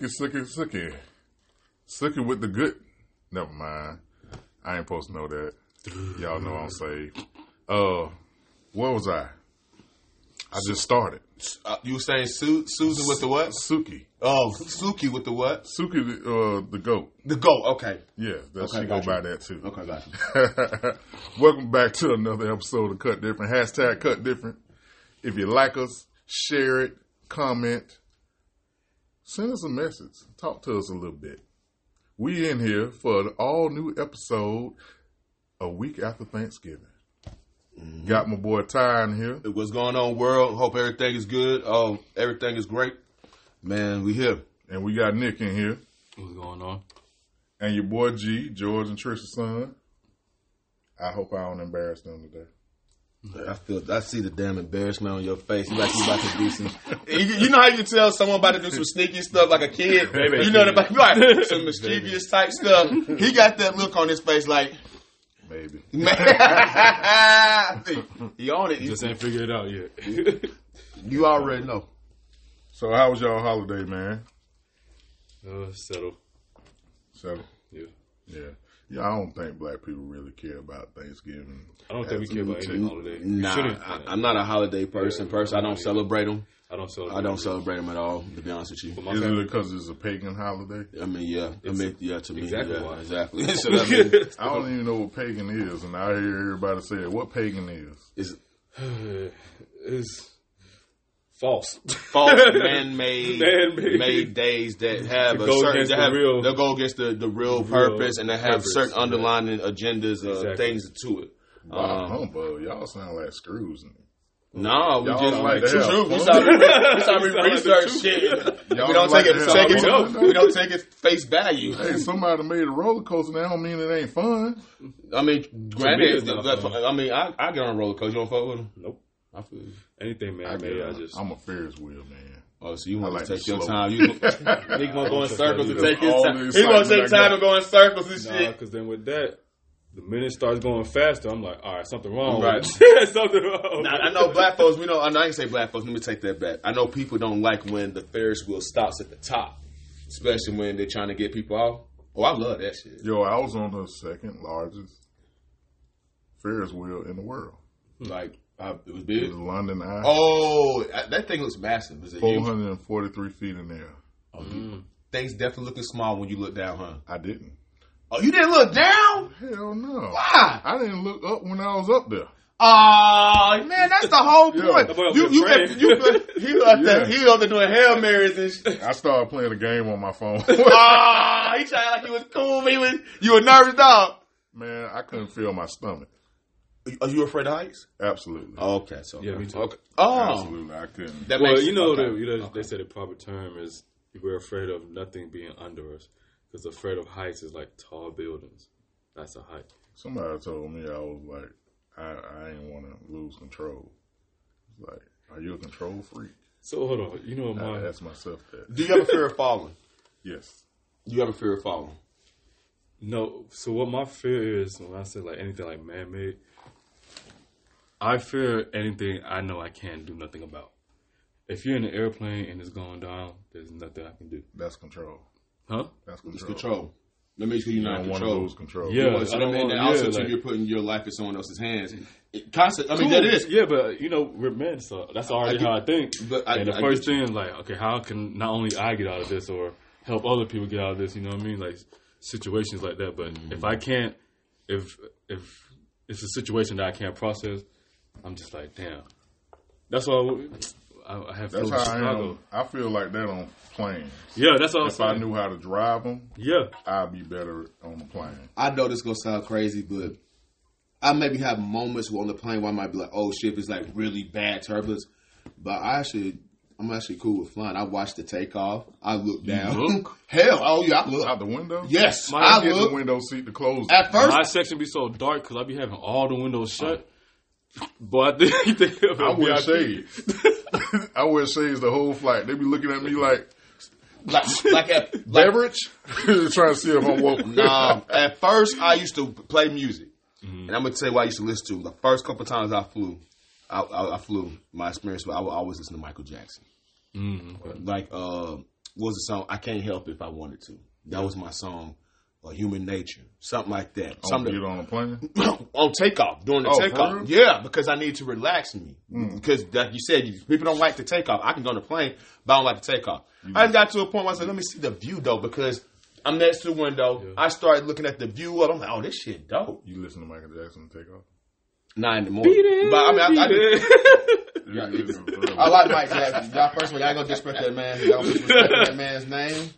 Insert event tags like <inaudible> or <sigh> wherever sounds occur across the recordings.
Sookie, Sookie, Sookie. Sookie with the good. Never mind. I ain't supposed to know that. Y'all know I'm saved. Uh, where was I? I just started. Uh, you were saying Su- Susan with the what? Suki. Oh, Suki with the what? Suki, the, uh, the goat. The goat. Okay. Yeah, that Okay, she go by that too. Okay, got you. <laughs> Welcome back to another episode of Cut Different. Hashtag Cut Different. If you like us, share it, comment, send us a message, talk to us a little bit. We in here for an all new episode a week after Thanksgiving. Mm-hmm. Got my boy Ty in here. What's going on, world? Hope everything is good. Oh, everything is great. Man, we here. And we got Nick in here. What's going on? And your boy G, George and Trisha's son. I hope I don't embarrass them today. I feel, I see the damn embarrassment on your face. You like you about to do some. <laughs> you, you know how you tell someone about to do some sneaky stuff like a kid. <laughs> Maybe. You know about right, some mischievous type stuff. He got that look on his face like, Maybe. <laughs> man, he on it. Just ain't figured it out yet. You already know. So how was y'all holiday, man? uh, settle. Settle. Yeah. Yeah. Yeah, I don't think black people really care about Thanksgiving. I don't think we care about any holiday. Nah. I, I'm not a holiday person. Yeah. person, I don't celebrate them. I don't celebrate. I don't celebrate them at all. To be honest with you. Is family, it because it's a pagan holiday? I mean, yeah. I mean, yeah. To me, exactly yeah, why. exactly. <laughs> <laughs> so that mean, I don't even know what pagan is, and I hear everybody say. What pagan is? Is <sighs> it's false. false <laughs> man-made, Man-made. made days that have To a certain against that the have real- they'll go against the, the real The real purpose and they have purpose, certain yeah. underlying agendas uh, Exactly. things to it. Wow, Um, humbug. Y'all sound like screws. no, we Y'all just like like to true, have true. We fun. saw we, we <laughs> saw we Sound like the research shit. <laughs> We don't like take it, take have it, fun? we don't take it face value. Hey, somebody made a roller coaster. That don't mean it ain't fun. I mean, granted, it's not that- fun. I mean, I, I get on a roller coaster. You don't fuck with them? nope. I feel you. Anything man made, I just. I'm a Ferris wheel man. Oh, so you want like to take the your slow. time? You Nick <laughs> gonna go in circles and take his time. He gonna take time got. and go in circles and Nah, shit. because then with that, the minute starts going faster, I'm like, all right, something wrong. Right. <laughs> Something wrong. Now, I know black folks. We know. I know I can say black folks. Let me take that back. I know people don't like when the Ferris wheel stops at the top, especially when they're trying to get people off. Oh, I love that shit. Yo, I was on the second largest Ferris wheel in the world. Like I, it was big. It big. was London Eye. Oh, that thing looks massive. Is it 443 feet in there. Oh, things definitely looking small when you look down, huh? I didn't. Oh, you didn't look down? Hell no. Why? I didn't look up when I was up there. Oh man, that's the whole <laughs> point. That boy up You, there you, praying. you, he <laughs> up there, Yeah. he up there doing hail marys and shit. I started playing a game on my phone. <laughs> Oh, he tried like he was cool. He was, you a nervous dog. Man, I couldn't feel my stomach. Are you afraid of heights? Absolutely. Oh, okay, so Yeah, me too. Okay. Oh, Absolutely. I couldn't. that well, makes you know, okay. the, you know Okay. they said the proper term is we're afraid of nothing being under us because afraid of heights is like tall buildings. That's a height. Somebody told me I was like, I, I ain't want to lose control. It's like, are you a control freak? So hold on, you know I my asked myself that. Do you have a fear of falling? <laughs> Yes. Do you have a fear of falling? no. So what my fear is when I say like anything like man made, I fear anything I know I can't do nothing about. If you're in an airplane and it's going down, there's nothing I can do. That's control. Huh? That's It's control. control. That makes you You not don't in control. lose control. Yeah. Well, so I that don't mean want- that yeah, also too, like- you're putting your life in someone else's hands. It, concept. I mean, Cool. that is. Yeah, but you know, we're men, so that's already get- how I think. but I- and the I first thing is like, okay, how can not only I get out of this or help other people get out of this? You know what I mean? Like situations like that. But Mm-hmm. if I can't, if if it's a situation that I can't process, I'm just like, damn. That's why I, I have That's flew to how I am. I feel like that on planes. Yeah, that's all. I'm If I knew how to drive them, Yeah, I'd be better on the plane. I know this gonna sound crazy, but I maybe have moments on the plane where I might be like, "Oh shit!" It's like really bad turbulence, but I actually, I'm actually cool with flying. I watch the takeoff. I look down. look? <laughs> Hell, oh yeah, I look. Out the window? yes, My- I Get the window seat to close. At first, my section be so dark because I be having all the windows oh. shut. Boy, I think, you think of I a wear VIP. shades. I wear shades the whole flight. They be looking at me like like, like at <laughs> like, beverage, <laughs> trying to see if I'm woke. Nah, at first I used to play music, and I'm gonna tell you what I used to listen to. The first couple times I flew, I, I, I flew. My experience, was I would always listen to Michael Jackson. Mm, okay. Like uh, was the song I can't help if I wanted to. That was my song, or Human Nature, something like that. On Something get on a plane. on <coughs> takeoff during the Oh, takeoff. real? Mm. Yeah, because I need to relax me. Because like you said, you- people don't like to take off. I can go on the plane, but I don't like to take off. I just got to a point where I said, let me see the view though, because I'm next to the window. I started looking at the view of. I'm like, oh, this shit dope. You listen to Michael Jackson take off. Nine in the morning. But I mean, I, I, did- <laughs> Yeah, Yeah, listen to- I like Mike Jackson. Y'all first of all, y'all ain't gonna disrespect that man. Y'all put respect that man's name.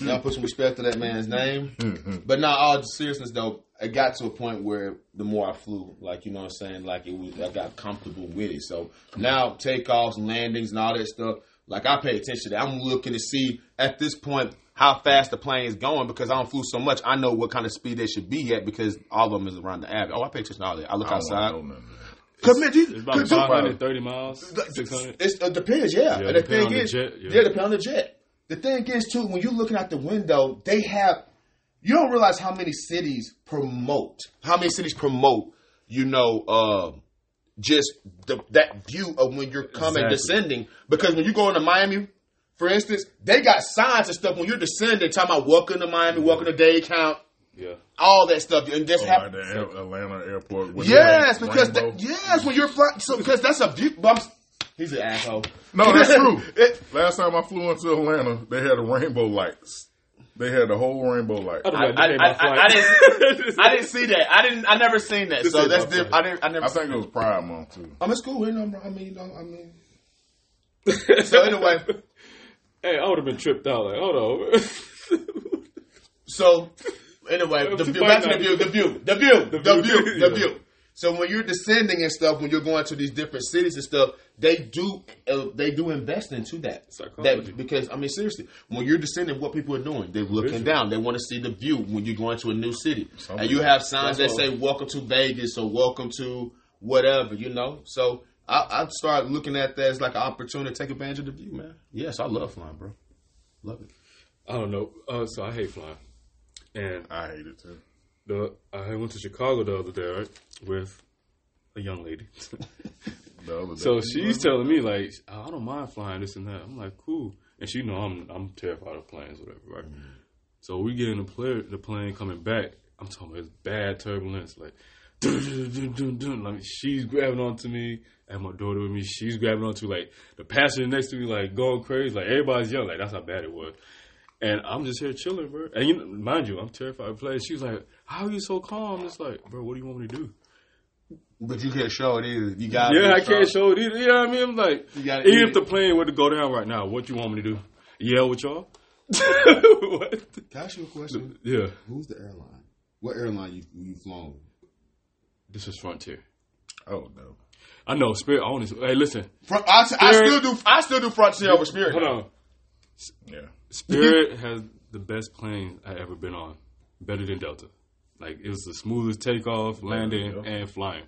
Y'all put some respect to that man's name. But now, all seriousness though, it got to a point where the more I flew, like you know what I'm saying, like it was, I got comfortable with it. So now takeoffs and landings and all that stuff, like I pay attention to that. I'm looking to see at this point how fast the plane is going because I don't flew so much. I know what kind of speed they should be at because all of them is around the average. Oh, I pay attention to all that. I look I outside. want to. Cause man, It's about 'cause you- 530 miles, 600. it's, it depends, yeah. Yeah, and the thing on the is, jet, yeah. yeah. depend on the jet. The thing is, too, when you're looking out the window, they have. You don't realize how many cities promote, how many cities promote, you know, uh, just the, that view of when you're coming Exactly. descending. Because when you go into Miami, for instance, they got signs and stuff when you're descending, talking about welcome to Miami, welcome to Dade Count, Yeah. all that stuff, and just Oh, have like the Air- Atlanta airport. with Yes, because rainbow. that, yes, when you're flying, so because that's a view. But I'm, he's an asshole. No, that's <laughs> true. It- Last time I flew into Atlanta, they had the rainbow lights. They had the whole rainbow light. I, I, I, I, I. I didn't. <laughs> I didn't see that. I didn't. I never seen that. So that's my different. I didn't. I never. I think it was Pride Month too. I'm it's school. Ain't no, I mean, you I mean. So anyway, Hey, I would have been tripped out. Like, hold on. so anyway, <laughs> the view. Back to the view. The view. The view. The view, view. The view. So when you're descending and stuff, when you're going to these different cities and stuff, they do uh, they do invest into that. Psychology. That because I mean seriously, when you're descending, what people are doing, they're looking Visual. down. They want to see the view when you're going to a new city, Some and you have signs that say "Welcome to Vegas" or "Welcome to whatever," you know. So I, I start looking at that as like an opportunity to take advantage of the view, man. Yes, I love flying, bro. Love it. I don't know. Uh, so I hate flying. And I hate it too. The I went to Chicago the other day, right, with a young lady. <laughs> The other day. so she's telling me like, oh, I don't mind flying this and that. I'm like, cool. And she know I'm I'm terrified of planes, whatever, right? Mm. So we get in the plane, the plane coming back. I'm talking about it's bad turbulence, like, dun, dun, dun, dun, dun. like she's grabbing onto me, and my daughter with me. She's grabbing onto like the passenger next to me, like going crazy. Like everybody's yelling, like that's how bad it was. And I'm just here chilling, bro. And you know, mind you, I'm terrified of planes. She was like, "How are you so calm?" It's like, bro, what do you want me to do? But you can't show it either. You got Yeah, I can't show it either. You know what I mean? I'm like, even if the plane were to go down right now, what do you want me to do? Yell with y'all? <laughs> what? Can I ask you a question? Yeah, Who's the airline? What airline you you flown? this is Frontier. oh no. I know Spirit. I want to. Hey, listen. Front, I, I still do. I still do Frontier over Spirit. Hold on. Yeah. Spirit <laughs> has the best plane I ever been on. Better than Delta. Like it was the smoothest takeoff, landing, Delta. and flying.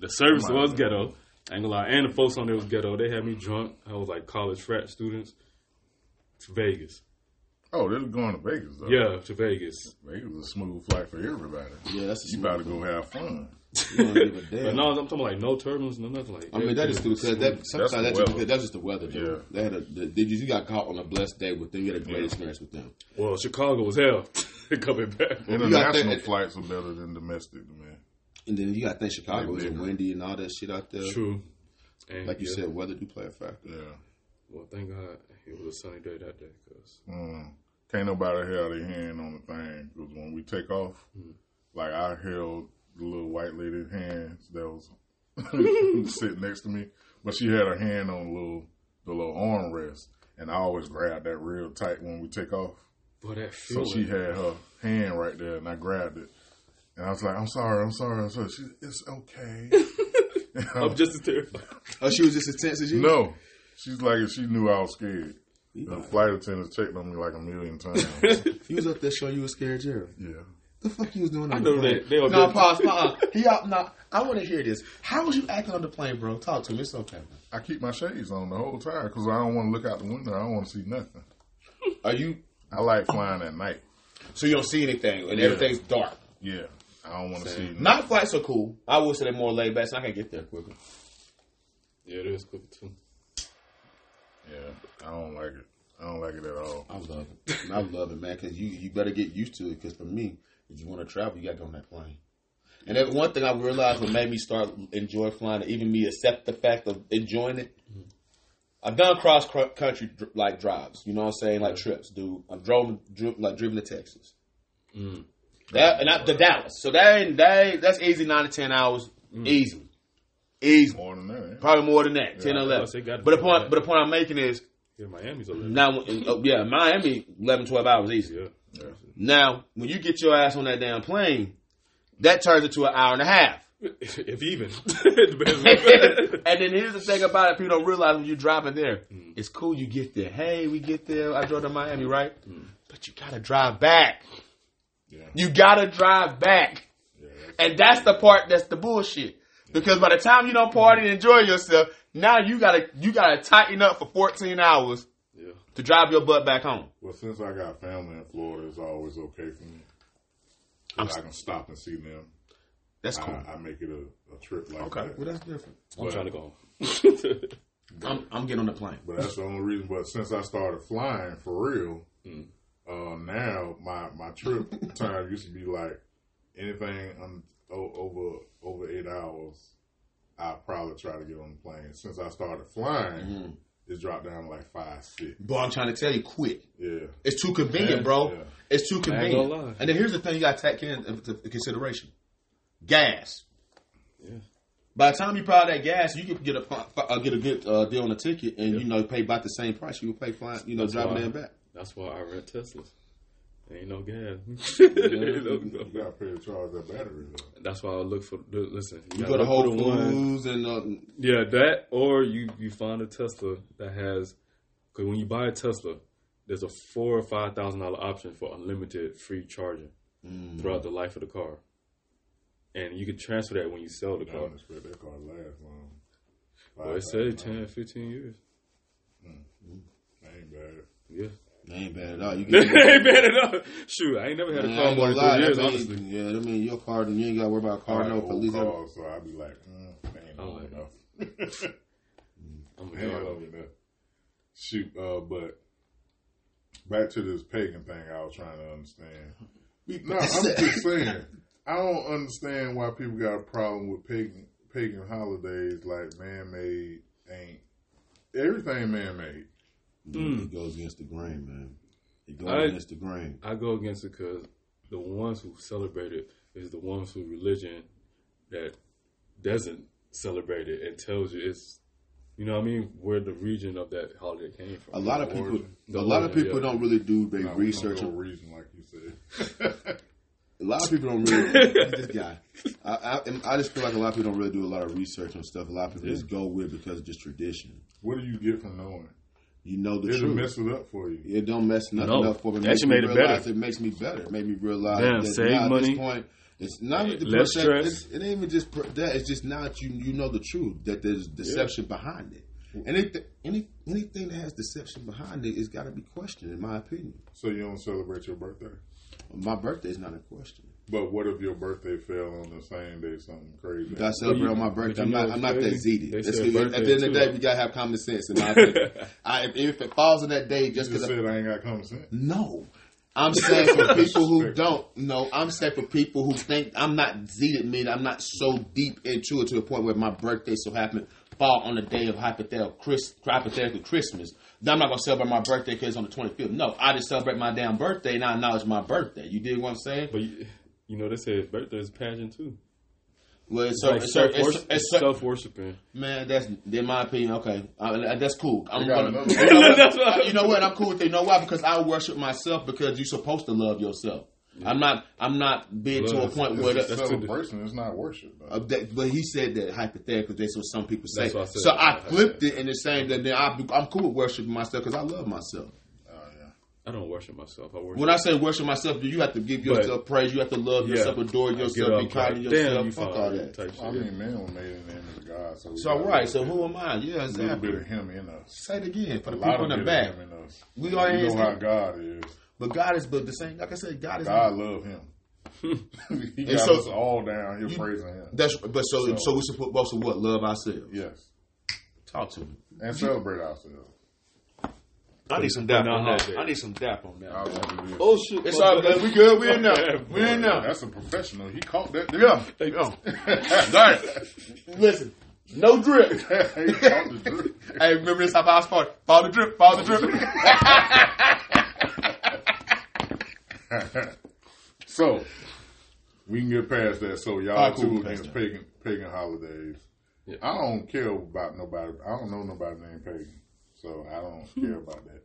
The service was man. ghetto. I ain't gonna lie. And the folks on there was ghetto. They had me drunk. I was like college frat students. To Vegas. Oh, they're going to Vegas though. Yeah, to Vegas. Vegas is a smooth flight for everybody. Yeah, that's a You about to go have fun. You don't give a <laughs> But no, I'm talking like no turbulence, no nothing like. I mean that is everything stupid because that sometimes the that's, just because that's just the weather. Dude. Yeah. They had a the, did you, you got caught on a blessed day with them. You had a great Yeah. experience with them. Well, Chicago was hell. <laughs> Coming back. International that- flights are better than domestic, man. And then you got to think Chicago Like is windy and all that shit out there. True. And Like you yeah. said, weather do play a factor. Yeah. Well, thank God it was a sunny day that day. Cause Mm. Can't nobody have their hand on the thing because when we take off, like I held the little white lady's hands that was <laughs> sitting next to me, but she had her hand on the little the little armrest, and I always grab that real tight when we take off. boy, that So she had her hand right there, and I grabbed it, and I was like, "I'm sorry, I'm sorry." So she, it's okay. And <laughs> I I'm just as terrified. Oh, she was just as tense as you. no, she's like, if she knew I was scared. The flight attendants checked on me like a million times. <laughs> He was up there showing you was scared, Gerald. yeah. The fuck you was doing on I the know plane? that they were No, good. pause. Uh-uh. He out. No, I want to hear this. How was you acting on the plane, bro? Talk to me. It's okay. Man. I keep my shades on the whole time because I don't want to look out the window. I don't want to see nothing. Are you? I like flying at night. So you don't see anything, and Yeah. everything's dark. Yeah, I don't want to see. nothing. Night flights are cool. I would say they're more laid back, so I can get there quicker. Yeah, it is quicker too. Yeah, I don't like it. I don't like it at all. I love it. I love it, man, because you, you better get used to it. Because for me, if you want to travel, you got to go on that plane. And that one thing I realized what made me start enjoy flying, and even me accept the fact of enjoying it. I've done cross country like drives, you know what I'm saying, like trips, dude. I've drove, dri- like driven to Texas. That and I, the Dallas, so that ain't that ain't, that's easy nine to ten hours, easy, easy. More than that. Probably more than that, 10 or 11. was gonna say, gotta But the point, that. but the point I'm making is Yeah, Miami's a little. now, uh, yeah, Miami, 11, 12 hours easy. Yeah. Now, when you get your ass on that damn plane, that turns into an hour and a half. <laughs> if even. <laughs> <laughs> And then here's the thing about it: people don't realize when you're driving there, mm. it's cool. You get there. Hey, we get there. I drove to Miami, right? Mm. But you gotta drive back. Yeah. You gotta drive back, Yeah, that's- and that's the part that's the bullshit. Because by the time you don't party and enjoy yourself, now you gotta you gotta tighten up for 14 hours yeah. To drive your butt back home. Well, since I got family in Florida, it's always okay for me. I'm I can stop and see them. That's cool. I, I make it a, a trip like okay, that. well that's different. I'm But- trying to go home. I'm I'm getting on the plane. But that's the only reason. But since I started flying for real, Mm. uh, now my my trip time used to be like anything um, over over eight hours. I probably try to get on the plane. Since I started flying, Mm-hmm. It's dropped down to like five six. Boy, I'm trying to tell you, quit. Yeah, It's too convenient, Yeah, bro. yeah. It's too convenient. lie. And then here's the thing you got to take into consideration: gas. Yeah. By the time you pay that gas, you can get a uh, get a good uh, deal on a ticket, and you know pay about the same price you would pay flying, you know, That's driving why- there and back. That's why I rent Teslas. Ain't no gas. <laughs> <laughs> you Ain't no- got to pay to charge that battery. Though. That's why I look for. Listen, You gotta go to look for Whole one- Foods and uh, Yeah, that or you you find a Tesla that has because when you buy a Tesla, there's a four or five thousand dollar option for unlimited free charging Mm. throughout the life of the car, and you can transfer that when you sell the I car. don't that car to last long. Well, it said 10, 15 years. That ain't bad. Yeah, that ain't bad at all. You <laughs> ain't can, bad enough. Shoot, I ain't never had a Man, I car ain't more gonna than lie, three years. that mean- Honestly, yeah, I mean your car, you ain't got to worry about a car I no like for at least. cars, so I'd be like, mm, they ain't I long like enough. I'm a Ain't car. enough. Shoot, uh, but back to this pagan thing I was trying to understand. No, I'm just <laughs> saying. I don't understand why people got a problem with pagan pagan holidays like man made ain't everything man made. It hmm. goes against the grain, man. It goes I- against the grain. I go against it because the ones who celebrate it is the ones who religion that doesn't celebrate it and tells you it's, you know what I mean, where the region of that holiday came from. A lot of people, origin. A lot of origin, people yeah. don't really do their Not with research. no on- reason like you said. <laughs> A lot of people don't really. <laughs> this guy, I, I, I just feel like a lot of people don't really do a lot of research on stuff. A lot of people just go with it because of just tradition. what do you get from knowing? You know the It'll truth. mess it up for you. It don't mess nothing No. up for me. It It makes actually me made it realize better. It makes me better. It made me realize Damn, that save now at this point, it's not the Less percent- stress. It's, it ain't even just per- that. It's just now that you you know the truth that there's deception behind it. Anything, any, anything that has deception behind it has got to be questioned, in my opinion. So you don't celebrate your birthday. My birthday is not a question. But what if your birthday fell on the same day something crazy? If I celebrate you- on my birthday, I'm not. I'm not that crazy? ziti. They That's said good. At the birthday end of the day, we gotta have common sense. In my opinion, I, if, if it falls on that day, just because just said I ain't got common sense. no, I'm saying for people who don't. No, I'm saying for people who think I'm not zeted. Mean I'm not so deep into it to the point where my birthday so happened fall on the day of hypothetical Chris, hypothetical Christmas. Then I'm not gonna celebrate my birthday because it's on the 25th. No, I just celebrate my damn birthday and I acknowledge my birthday. You dig what I'm saying? But you, you know, they say birthday is pageant too. Well, it's It's like it's so, it's, self-worship, it's so, self worshiping. Man, that's in my opinion. Okay, uh, that's cool. I'm You gonna, <laughs> you, know what, you know what? I'm cool with it. You know why? Because I worship myself. Because you're supposed to love yourself. I'm not. I'm not being to a Love. point where. It's The, a That's too- celebration. It's not worship. Uh, that, but he said that hypothetically. That's what some people say. That's what I said. so I flipped it in the same that then I, I'm cool with worshiping myself because I love myself. Yeah. I don't worship myself. I worship. When I say worship myself, you have to give But- yourself praise. You have to love Yeah. yourself, adore yourself, be kind like, to Damn, yourself. you Fuck all that. type I shit. mean, man was made in the image of God. So we So right. So who am I? Yeah, exactly. a little exactly. bit of Him in us. Say it again for A the lot people of in the bit of back. Him in us. We You are know in- how God is. But God is, but the same. Like I said, God is. God love Him. <laughs> <laughs> he got so- us all down here You- praising Him. That's but so so, So- we supposed to what love ourselves. Yes, Talk to me. and celebrate ourselves. I need some dap on that. I need some dap on that. I'll do this. Oh shit! It's all good. We good. We in there. We in there. That's a professional. He caught that. Yeah. yeah. <laughs> All right. Listen. No drip. <laughs> he caught the drip. Hey, remember this how house party? Follow the drip. Follow the drip. <laughs> so we can get past that. So y'all cool, two against pagan pagan holidays. Yeah. I don't care about nobody. I don't know nobody named pagan, so I don't care about that.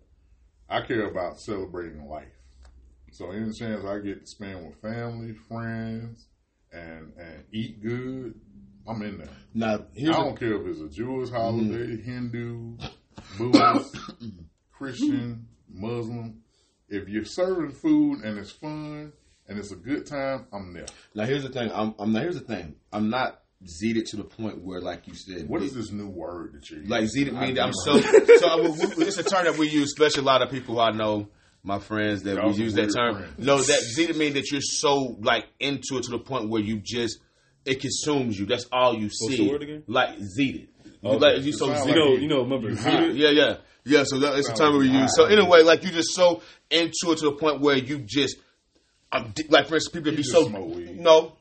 I care about celebrating life. So any chance I get to spend with family, friends, and and eat good, I'm in there. now, I here's a, don't care if it's a Jewish holiday, Mm-hmm. Hindu, <coughs> Buddhist, Christian, Muslim. If you're serving food and it's fun and it's a good time, I'm there. now here's the thing. I'm, I'm now here's the thing. I'm not zeded to the point where, like you said, What it- is this new word that you're Like using? zeded mean that I've I'm so. so I, we, we- it's a term that we use, especially a lot of people I know, my friends that Y'all we use that term. friends. No, that zeded mean that you're so like into it to the point where you just it consumes you. That's all you see. the word again? Like zeded. Okay. Like you so It sound You know, you- you know. Remember, you Yeah, yeah, yeah. So that, it's a term we use. So anyway, like you just so into it to the point where you just, I'm di- like for instance, people that be so smoke weed. no.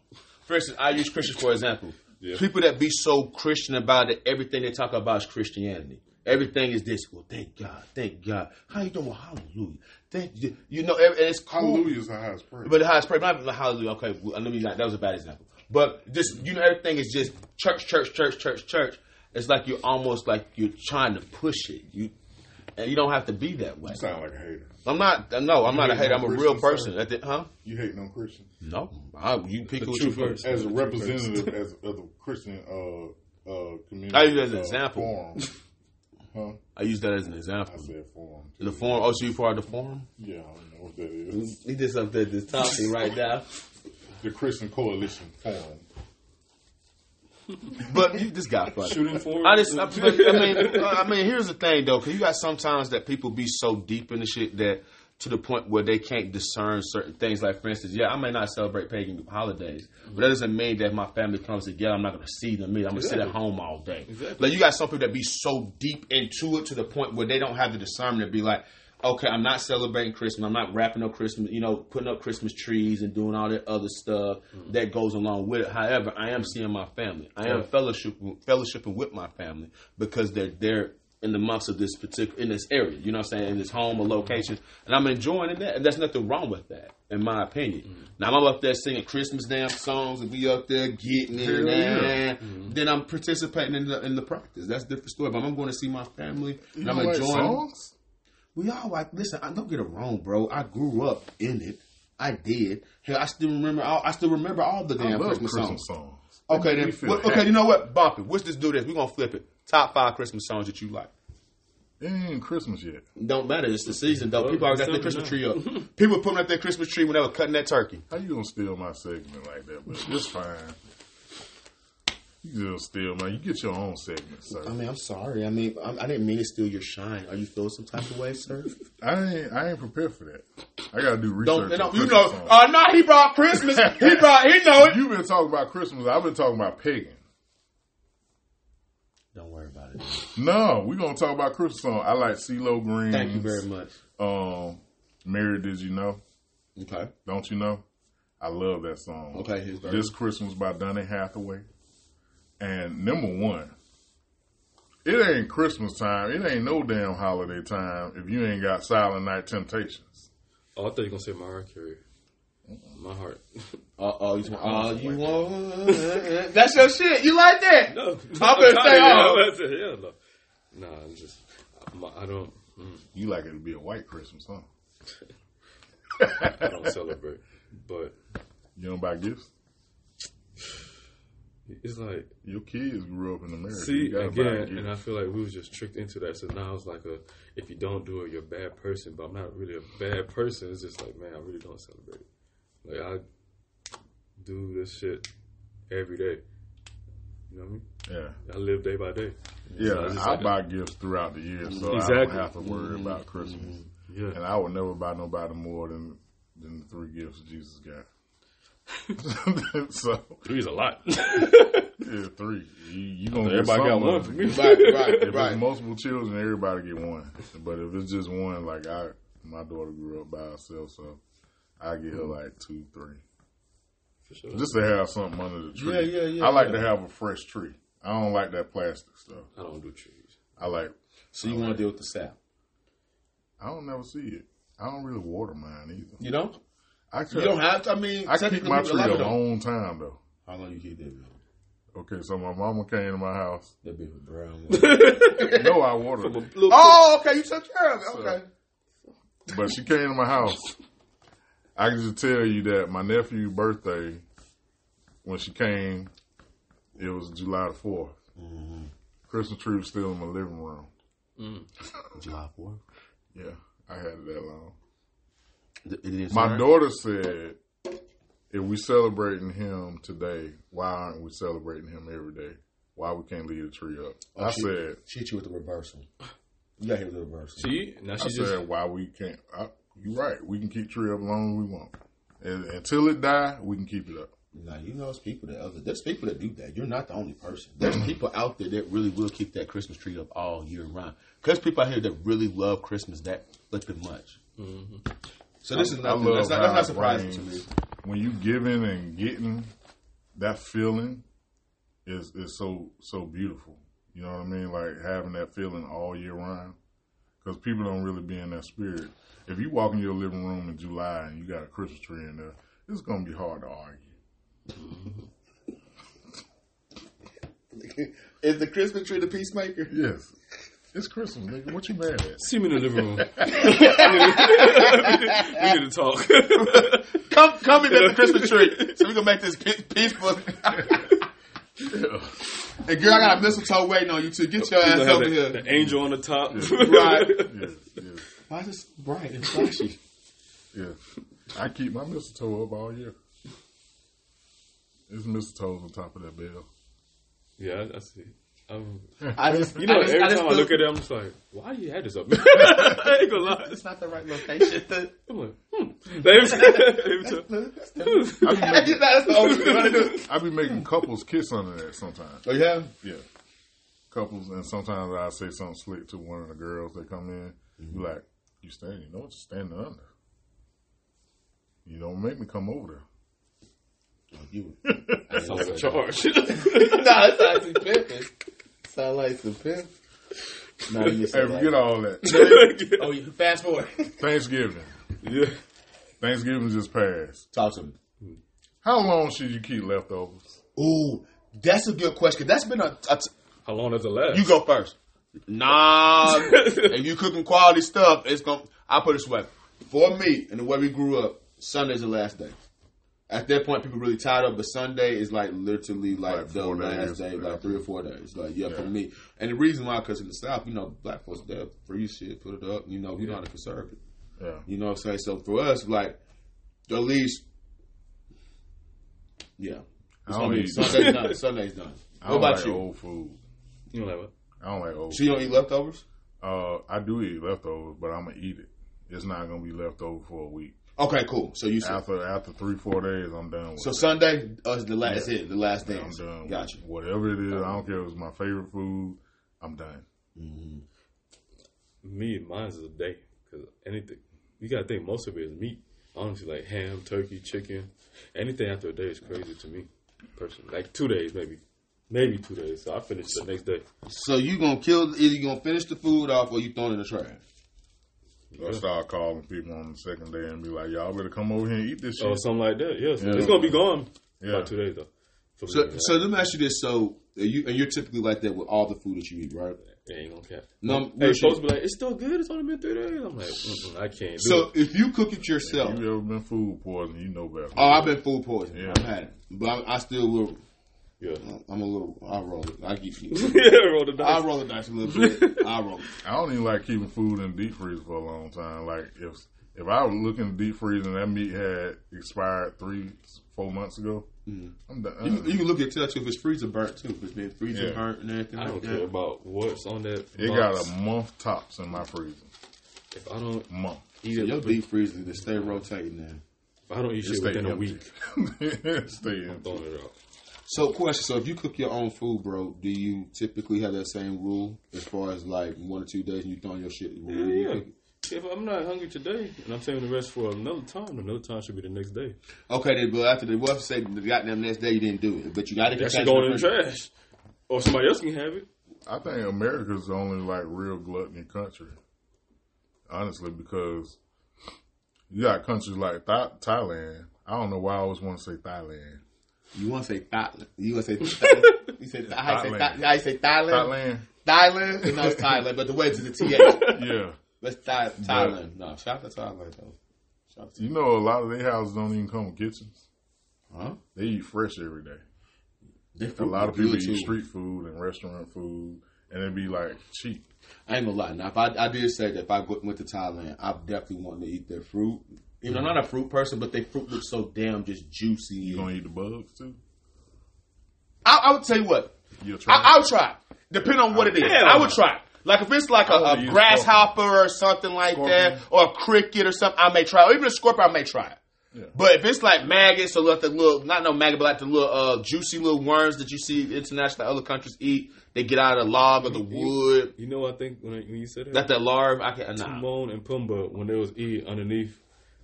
For instance, I use Christians for example. Yeah. People that be so Christian about it, everything they talk about is Christianity. Everything is this. Well, thank God, thank God. How you doing? Hallelujah. Thank you. You know, it's cool. Hallelujah is the highest praise. But the highest praise, not the hallelujah. Okay, well, let me not. That was a bad example. But just you know, everything is just church, church, church, church, church. It's like you're almost like you're trying to push it. You and you don't have to be that way. you sound like a hater. I'm not. No, I'm You not a hate hater. I'm a real person. At the, huh? You hating on Christians No, I, you pick The what you first. first. as a representative as of the Christian uh, uh, community. I use it as an uh, example. Forum. Huh? I use that as an I example. said forum. too. The forum. Oh, so you part of the forum? Yeah, I don't know what that is. He did something at this topic right now. The Christian Coalition Forum. <laughs> But you- this guy funny. Shooting for I just, I, but, I mean, <laughs> I mean, here's the thing though, because you got sometimes that people be so deep in the shit that to the point where they can't discern certain things. Like, for instance, yeah, I may not celebrate pagan holidays, but that doesn't mean that my family comes together. I'm not going to see them. meet. I'm going to sit at home all day. Exactly. Like, you got some people that be so deep into it to the point where they don't have the discernment to be like, okay, I'm not celebrating Christmas. I'm not wrapping up Christmas, you know, putting up Christmas trees and doing all that other stuff mm. that goes along with it. However, I am seeing my family. I am Yeah. fellowship fellowshipping with my family because they're there in the months of this particular in this area. You know what I'm saying? In this home or location, and I'm enjoying that. And there's nothing wrong with that, in my opinion. Mm. Now I'm up there singing Christmas damn songs and we up there getting it, yeah. and mm. then I'm participating in the in the practice. That's a different story. But I'm going to see my family and You I'm enjoying. songs? We all like listen. I don't get it wrong, bro. I grew up in it. I did. Hell, I still remember. All, I still remember all the damn Christmas, Christmas songs. songs. Okay, then. make me feel well, okay, you know what? Bump it. Let's just do this. We're gonna flip it. Top five Christmas songs that you like. It ain't Christmas yet. Don't matter. It's the season, though. People already got their Christmas tree up. <laughs> People putting up their Christmas tree when they were cutting that turkey. How you gonna steal my segment like that? But it's fine. You just steal, man. You get your own segment, sir. I mean, I'm sorry. I mean, I, I didn't mean to steal your shine. Are you feeling some type of way, sir? <laughs> I ain't. I ain't prepared for that. I gotta do research. Don't, don't you know? songs. Oh no, he brought Christmas. <laughs> He brought. He know it. You've been talking about Christmas. I've been talking about pagan. Don't worry about it. No, we're gonna talk about Christmas song. I like CeeLo Green. Thank you very much. Um, Mary, did you know? Okay. Don't you know? I love that song. Okay, his. This Christmas by Donny Hathaway. And number one, it ain't Christmas time. It ain't no damn holiday time if you ain't got Silent Night Temptations. Oh, I thought you were gonna say Mariah Carey. My heart. <laughs> Uh oh, you want? Uh, you want? That's your shit. You like that? No, <laughs> I'm gonna say, oh. I'm gonna say, hell no. Nah, I'm just. I'm, I don't. mm, You like it to be a white Christmas, huh? <laughs> I don't celebrate, but You don't buy gifts? It's like Your kids grew up in America. See You again, and I feel like we was just tricked into that. So now it's like a, if you don't do it, you're a bad person. But I'm not really a bad person. It's just like, man, I really don't celebrate it. Like I do this shit every day. You know what I mean? yeah. I live day by day. Yeah, So it's just I like- buy gifts throughout the year, so I don't have to worry about Christmas. Mm-hmm. Yeah, And I would never buy nobody more than than the three gifts Jesus got. <laughs> so Three's a lot. <laughs> yeah, three. You, you gonna get Everybody got one for me. Right, right, <laughs> If right. it's multiple children, everybody get one. But if it's just one, like I, my daughter grew up by herself, so I get her like two, three, For sure. just to have something under the tree. Yeah, yeah, yeah, I like yeah. to have a fresh tree. I don't like that plastic stuff. I don't do trees. I like. So you want to deal with the sap? I don't never see it. I don't really water mine either. You don't? I You don't have to. I mean, I keep my a tree a long time though. How long you keep that? Bill? Okay, so my mama came to my house. That big brown. <laughs> No, I watered it. oh, okay. You took care of it. Okay. But she came to my house. I can just tell you that my nephew's birthday, when she came, it was July the 4th. Mm-hmm. Christmas tree was still in my living room. July fourth. Yeah, I had it that long. It is My daughter said, if we celebrating him today, why aren't we celebrating him every day? Why we can't leave the tree up? Oh, I she- said, She hit you with the reversal. You got hit with the reversal. See, now I she just said, why we can't? I, you right. We can keep tree up as long as we want. And, until it die, we can keep it up. Now you know it's people that other there's people that do that. You're not the only person. There's mm-hmm. people out there that really will keep that Christmas tree up all year round. Because people out here that really love Christmas that flipping much. Mm-hmm. So this is nothing. That's not, that's not surprising to me. When you giving and getting, that feeling is is so so beautiful. You know what I mean? Like having that feeling all year round. Because people don't really be in that spirit. If you walk in your living room in July and you got a Christmas tree in there, it's gonna be hard to argue. <laughs> Is the Christmas tree the peacemaker? Yes, it's Christmas, nigga. What you mad at? see me in the living room. <laughs> <laughs> we need to talk. <laughs> Come, come in into the Christmas tree, so we can make this pe- peaceful. Yeah. And girl, I got a mistletoe waiting on you to get your ass over the, here. the angel on the top. Right. Yes, yes, Why is this bright and flashy? Yeah, I keep my mistletoe up all year. There's mistletoes on top of that bell. Yeah, I, I see. Um, I just, you know, I just, every I just time I look at it, I'm just like, why do you have this up? <laughs> I ain't gonna lie. it's not the right location. I'm like, hmm. Every <laughs> time- <laughs> That's the only thing you do. I be making couples kiss under that sometimes. Oh, yeah? Yeah. Couples, and sometimes I say something slick to one of the girls that come in. You like, you standing, you know what you're standing under. You don't make me come over there. You. That's like a charge. no, that's not some pimping. Sound like some pimp. No, you Hey, forget that. all that. <laughs> Oh, <laughs> oh, you fast forward. Thanksgiving. yeah. Thanksgiving just passed. Talk to me. How long should you keep leftovers? Ooh, that's a good question. That's been a, a t- How long does it last? You go first. Nah, <laughs> if you cooking quality stuff, it's going. to I put it this way: for me and the way we grew up, Sunday's the last day. At that point, people really tired up. but Sunday is like literally like, Like the last days. day, like three or four days. Like yeah, for me. And the reason why, because in the South, you know, black folks they free shit, put it up. You know, we know how to conserve it. Yeah. You know what I'm saying? So for us, like at least, yeah. I don't gonna be eat- Sunday's <laughs> done. Sunday's done. I What don't about like you? old food. You know like what? I don't like old So you don't eat leftovers? Uh, I do eat leftovers, but I'm gonna eat it. It's not gonna be left over for a week. Okay, cool. So you said After after three four days, I'm done with so it. Sunday uh, us the last that's it, the last Yeah, I'm dance. done. with Gotcha. it. Whatever it is, I don't care if it's my favorite food. I'm done. Mm-hmm. Me, mine's is a day. Because anything, you gotta think most of it is meat. Honestly, like ham, turkey, chicken. Anything after a day is crazy to me, personally. Like two days, maybe. Maybe two days. So I finish the next day. So you gonna kill either you gonna finish the food off or you throwing it in the trash. I start calling people on the second day and be like, "Y'all better come over here and eat this oh, shit." Or something like that. Yes. Yeah. It's gonna be gone Yeah. about two days, though. So me, so let me ask you this: so are you and you're typically like that with all the food that you eat, right? it ain't gonna cap. No, Hey, no folks shit. be like, it's still good. It's only been three days. I'm like, I can't. Do So it. if you cook it yourself, you ever been food poisoned? You know better. oh, I've been food poisoned. Yeah. I've had it, but I, I still will. Yeah. I'm a little. I roll it. I get you. <laughs> yeah, roll the dice. I dice. roll the dice a little bit. I roll. it. I don't even like keeping food in the deep freeze for a long time. Like if if I was looking in deep freezer and that meat had expired three four months ago, mm-hmm. I'm done. You, can- you can look at tell too if it's freezer burnt too. If it's been freezer Yeah. burnt and everything I like don't that. care about what's on that. it box. got a month tops in my freezer. If I don't Month. eat So it, your deep freezer just stay rotating now. If I don't eat shit Stay within a week, <laughs> Stay I'm empty. throwing it out. So, question: So, if you cook your own food, bro, do you typically have that same rule as far as like one or two days and you throwing your shit? Yeah, yeah. If I'm not hungry today and I'm saving the rest for another time, another time should be the next day. Okay, then, but after the what say the goddamn next day you didn't do it, but you got to That shit going in the trash, or somebody else can have it. I think America's the only like real gluttony country. Honestly, because you got countries like Th- Thailand. I don't know why I always want to say Thailand. You want to say Thailand? You want to say <laughs> Thailand? You say I say Thailand. Thailand. I say Thailand. Thailand. Thailand. No, it's Thailand, but the way to the th. Yeah. Let's Thai, Thailand. No, shout out to Thailand though. Shout to You know, a lot of their houses don't even come with kitchens. huh? They eat fresh every day. Their A lot of good, people too. eat street food and restaurant food, and it'd be like cheap. I ain't gonna lie. Now, if I, I did say that if I went to Thailand, I definitely want to eat their fruit. You know, I'm not a fruit person, but they fruit looks so damn just juicy. You gonna eat the bugs too? I, I would tell you what. You'll try. I, would try. Depending on what it is. Hell I would try. Like if it's like a, use grasshopper or something like that, or a cricket or something, I may try. Or even a scorpion, I may try. Yeah. But if it's like maggots or like the little, not no maggot, but like the little uh, juicy little worms that you see international other countries eat, they get out of the log or the wood. You know, what I think when, I, when you said that, That that larva, I can nah. Timon and Pumbaa when they was eating underneath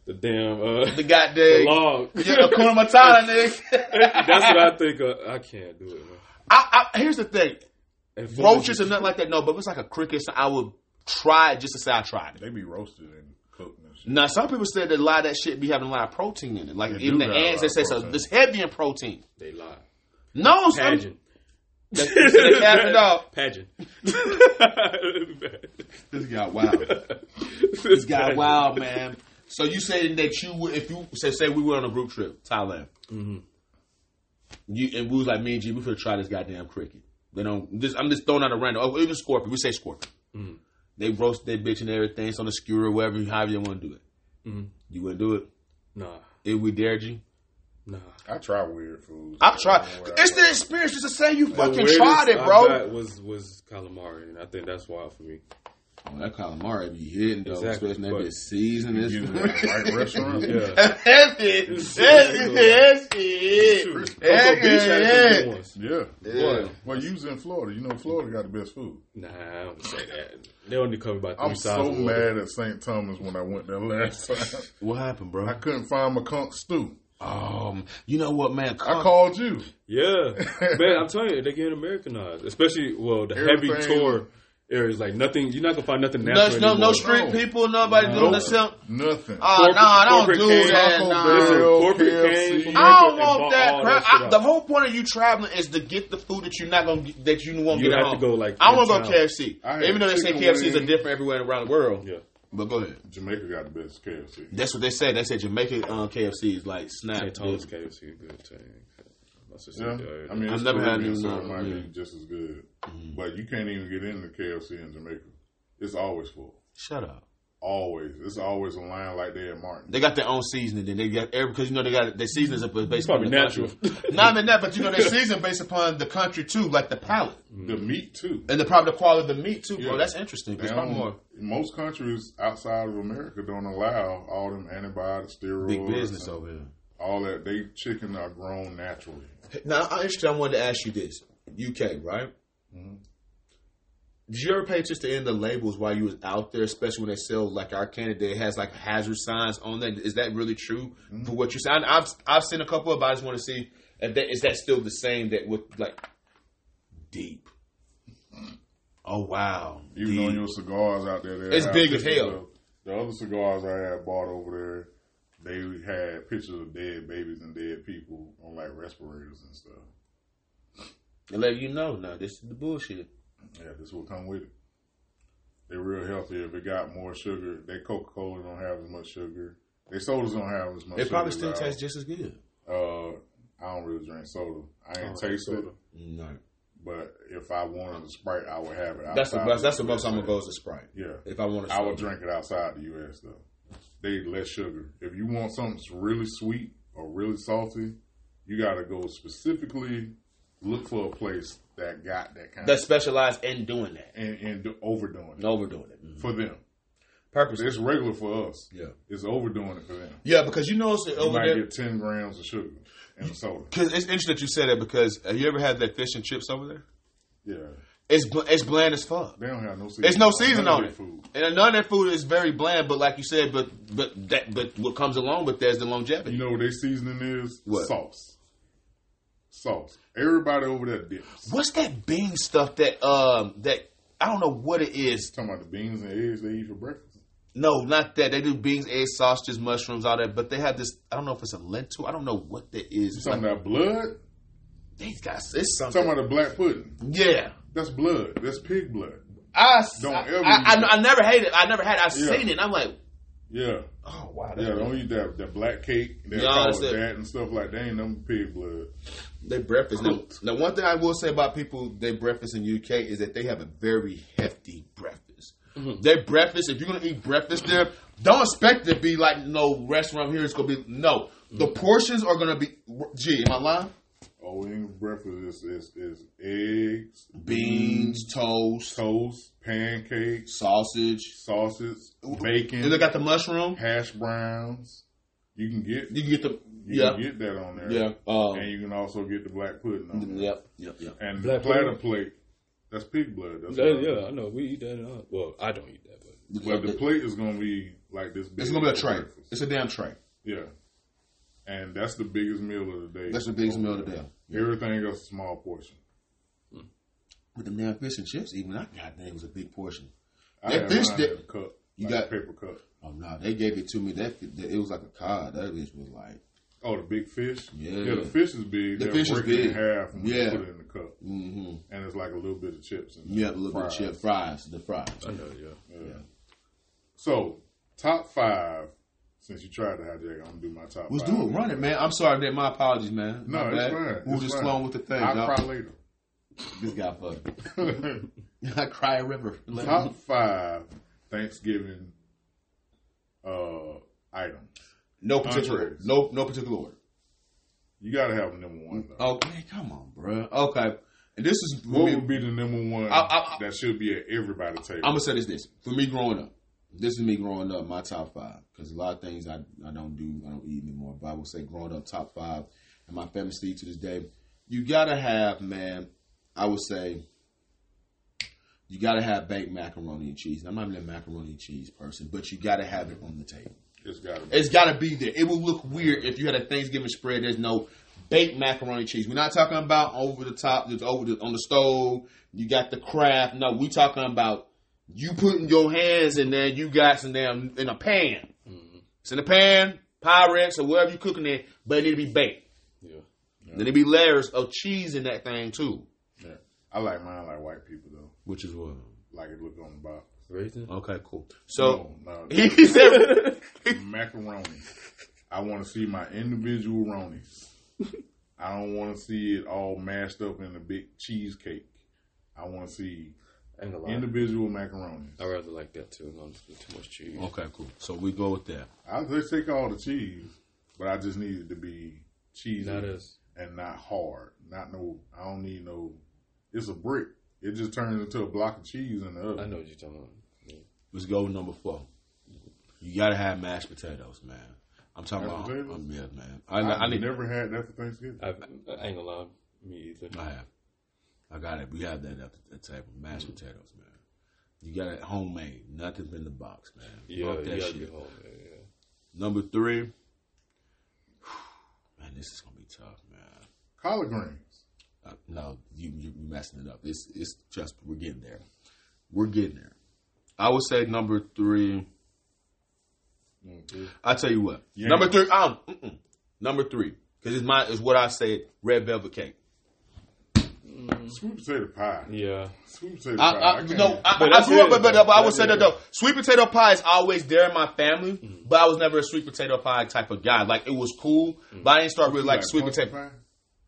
the damn uh, The goddamn log. <laughs> yeah, Hakuna Matata, <laughs> nigga. That's what I think. Uh, I can't do it. Man. I, I, here's the thing: And roaches and nothing like that. No, but if it's like a cricket, so I would try it just to say I tried it. They be roasted and cooked and shit. Now, some people said that a lot of that shit be having a lot of protein in it. Like They even the got a ants, lot they say so. This heavy in protein. They lie. No, some, Pageant. <laughs> That's- they cap it off. Pageant. This guy wild. This guy wild, man. So you saying that you would, if you say say we were on a group trip, Thailand, Mm-hmm. you and we was like me and G, we could try this goddamn cricket. They don't. Just, I'm just throwing out a random. Oh, even scorpion. We say scorpion. Mm-hmm. They roast that bitch and everything. It's on the skewer, whatever, you however you want to do it. Mhm. You wouldn't do it Nah, if we dared you. nah. I try weird foods. I've tried. I don't know what It's I- the experience. Just to say you fucking tried it, bro. got was was calamari, and I think that's wild for me. Oh, that calamari be hitting though, Exactly, especially but- that bitch seasoned. You get it right restaurant. <laughs> Yeah. That's it. That's it. That's it. Yeah, yeah, yeah. Yeah. Yeah. Well, you was in Florida. You know Florida got the best food. Nah, I don't say that. They only cover about 3 I'm sides so of mad at St. Thomas when I went there last <laughs> time. What happened, bro? I couldn't find my conch stew. Um, you know what, man? I called you. Yeah, <laughs> man, I'm telling you, they're getting Americanized, especially well the heavy Everything- tour areas. Like nothing, you're not gonna find nothing no, natural no, no anymore. street No. people, nobody doing Nope. the simp. Nothing. Oh, Corporate- no, I don't corporate do came, that. Nah. Bell, Listen, corporate KFC. came I don't want bought that crap. I, the whole point of you traveling is to get the food that you're not gonna get, that you won't You get at have to go, like, I want to go town. KFC, I even though they say chicken KFCs are different everywhere around the world. Yeah, But go ahead. Jamaica got the best KFC. That's what they said. They said Jamaica um, KFC is like snap. St. Thomas. KFC, good thing. That's just Yeah, yeah. I mean, I've never had Caribbean, new so no- it might yeah. be just as good. Mm. But you can't even get into KFC in Jamaica. It's always full. Shut up. Always. It's always a line like they at Martin. They got their own seasoning. Then they got every because you know they got their seasonings are based Probably on the natural. country. Not even that, but you know their <laughs> season based upon the country too, like the palate The mm. meat too. and the probably the quality of the meat too, bro. That's interesting. It's more most countries outside of America don't allow all them antibiotics, steroids, big business over here. all that. They chicken are grown naturally. Now I'm interested. I wanted to ask you this: UK, right? Mm-hmm. Did you ever pay attention to any of the labels while you was out there, especially when they sell like our candidate has like hazard signs on that? Is that really true mm-hmm. for what you said? I've I've seen a couple of, but I just want to see if that is that still the same that with like deep. Oh wow, Even Deep. on your cigars out there, they It's big as hell. of- The other cigars I had bought over there, they had pictures of dead babies and dead people on like respirators and stuff. They let you know now. This is the bullshit. Yeah, this will come with it. They're real healthy. If it got more sugar, they Coca Cola don't have as much sugar. Their sodas don't have as much. It sugar probably still ours. tastes just as good. Uh, I don't really drink soda. I ain't Oh, taste it, soda. No, but if I wanted a Sprite, I would have it. that's the outside best. That's the the most I'm gonna go is a Sprite. Yeah, If I want to, I would drink it outside the U.S. though. They less sugar. If you want something that's really sweet or really salty, you got to go specifically look for a place that got that kind that of specialize in doing that, and, and do, overdoing it overdoing it. Mm-hmm. for them. Purpose. It's regular for us. Yeah. It's overdoing it for them. Yeah, because you know it's You over might there. get ten grams of sugar in the soda. Because it's interesting that you said that because have you ever had that fish and chips over there? Yeah, It's bl- it's bland as fuck. they don't have no season. There's no season on it, Food. and none of that food is very bland. But like you said, but but that but what comes along with that is the longevity. You know what their seasoning is? What? Sauce. Sauce. Everybody over there dips. What's that bean stuff that um that I don't know what it is. Talking about the beans and eggs they eat for breakfast. No, not that. They do beans, eggs, sausages, mushrooms, all that. But they have this. I don't know if it's a lentil. I don't know what that is. You It's talking like, about blood? these guys. It's Talking something. about the black pudding. Yeah. That's blood. That's pig blood. I, Don't I, ever I, I, I never hated. I never had. it. I've Yeah. seen it. and I'm like, Yeah. oh wow. Yeah, that's don't eat that that black cake. They Yeah, call that's it it. that and stuff like that. Ain't them pig blood. They breakfast. Now, <laughs> now, one thing I will say about people they breakfast in UK is that they have a very hefty breakfast. Mm-hmm. Their breakfast, if you're gonna eat breakfast there, don't expect it to be like no restaurant here. It's gonna be no. The mm-hmm. portions are gonna be. Gee, am I lying? Oh, English breakfast is, is is eggs, Beans, toast, toast, pancakes, sausage. sausage, And bacon, they got the mushroom. hash browns. You can get You can get the you yeah can get that on there. yeah um, and you can also get the black pudding on there. yep yep yep. And Black the platter pudding? plate, that's pig blood. That's Yeah, yeah, I know. We eat that. and all- Well, I don't eat that, but But the plate is gonna be like this. Big It's gonna be a tray. breakfast. It's a damn tray. Yeah, and that's the biggest meal of the day. That's the biggest meal of the day. Everything else is a small portion. With the damn fish and chips, even that goddamn was a big portion. I That fish mine that- in a cup. you like got- a paper cup. Oh no, they gave it to me. That that- it was like a cod. That bitch was like, Oh, the big fish. Yeah. the fish is big. The They'll fish is break it in big. half and Yeah. put it in the cup, mm-hmm. and it's like a little bit of chips. In Yeah, there. a little bit of Fries. chip fries, the fries. I know. Yeah. Yeah. So top five. Since you tried to hijack, I'm gonna do my top. Let's five. do it. Run it, man. I'm sorry, man. My apologies, man. No, My it's bad. fine. We were just flowing with the thing. I'll cry later. This guy funny. <laughs> <laughs> I cry a river. top five Thanksgiving uh items. No particular, Entrees. no no particular order. You gotta have number one though. Okay, come on, bro. Okay, and this is What me, would be the number one I- I- that should be at everybody's table? I'm gonna say this: this for me growing up. This is me growing up. My top five because a lot of things I, I don't do, I don't eat anymore. But I will say growing up, top five, and my family still to this day. You gotta have, man. I would say you gotta have baked macaroni and cheese. I'm not even a macaroni and cheese person, but you gotta have it on the table. it's gotta be. It's got to be there. It would look weird if you had a Thanksgiving spread. There's no baked macaroni and cheese. We're not talking about over the top, just over the on the stove. You got the Kraft. No, we talking about you putting your hands in there. You got some damn in a pan. It's in a pan, Pyrex or whatever you're cooking it, but it need to be baked. Yeah. Then it be layers of cheese in that thing too. Yeah. I like mine like white people though. Which is what? Like it look on the box. Raisin. Okay, cool. So no, no, <laughs> he said, macaroni. I want to see my individual ronies. I don't want to see it all mashed up in a big cheesecake. I want to see Ain't gonna individual macaroni. I rather like that too. Not too much cheese. okay, cool. So we go with that. I'll just take all the cheese, but I just need it to be cheesy Not as and not hard. Not no. I don't need no. It's a brick. It just turns into a block of cheese in the oven. I know what you're talking about. Yeah. Let's go with number four. You gotta have mashed potatoes, man. I'm talking Mashed about, potatoes? um, yeah, man. I, I've I, need. never had that for Thanksgiving. I've, I ain't gonna lie. Me either. I have. I got it. We have that at the table. Mashed potatoes, man. You got it homemade. Nothing in the box, man. Yeah, Fuck that gotta shit. get home. Yeah, yeah. Number three. <sighs> Man, this is gonna be tough, man. Collard greens. Uh, no, you you you messing it up. It's it's just we're getting there. We're getting there. I would say number three. Mm-hmm. I tell you what. Yeah. Number three. Um, number three because it's my is what I said. Red velvet cake. Mm. Sweet potato pie. Yeah. Sweet potato I, pie. I, can't- no, I, But I grew up, but, but, but I would say that it. though. Sweet potato pie is always there in my family, mm. but I was never a sweet potato pie type of guy. Like it was cool, mm. but I didn't start really like, sweet potato. pie?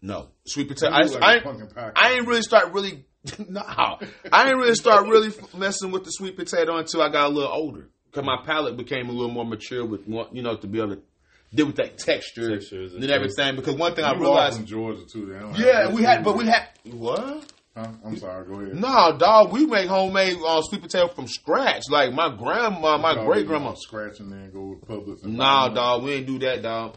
No, sweet potato. You I, look like I, a ain't- pie. I ain't really start really. <laughs> no, I didn't really start really messing with the sweet potato until I got a little older. Because my palate became a little more mature with more, you know, to be able to deal with that texture Textures and and everything. Because one thing I You all realized, from Georgia too. They don't yeah, we had, but we had what? Huh? I'm sorry. Go ahead. No, dog, we make homemade uh, sweet potato from scratch. Like my grandma, my great grandma. Scratch and then go with Publix. Nah, dog, we didn't do that, dog.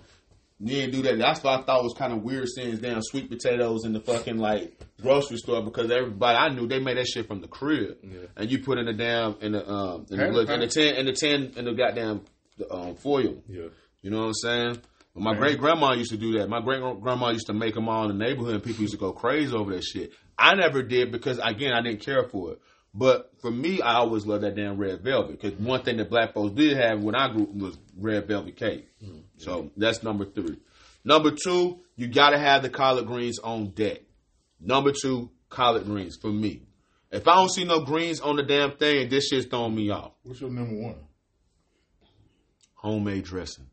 We didn't do that. That's why I thought it was kind of weird seeing damn sweet potatoes in the fucking like grocery store because everybody I knew they made that shit from the crib, Yeah. and you put in the damn in the um in the, look, in the tin in the tin in the goddamn um, foil. Yeah. You know what I'm saying? But my Man. great grandma used to do that. My great grandma used to make them all in the neighborhood, and people used to go crazy over that shit. I never did because again, I didn't care for it. But for me, I always loved that damn red velvet because one thing that black folks did have when I grew up was red velvet cake. Mm. So that's number three. Number two, you got to have the collard greens on deck. Number two, collard greens for me. If I don't see no greens on the damn thing, this shit's throwing me off. What's your number one? Homemade dressing.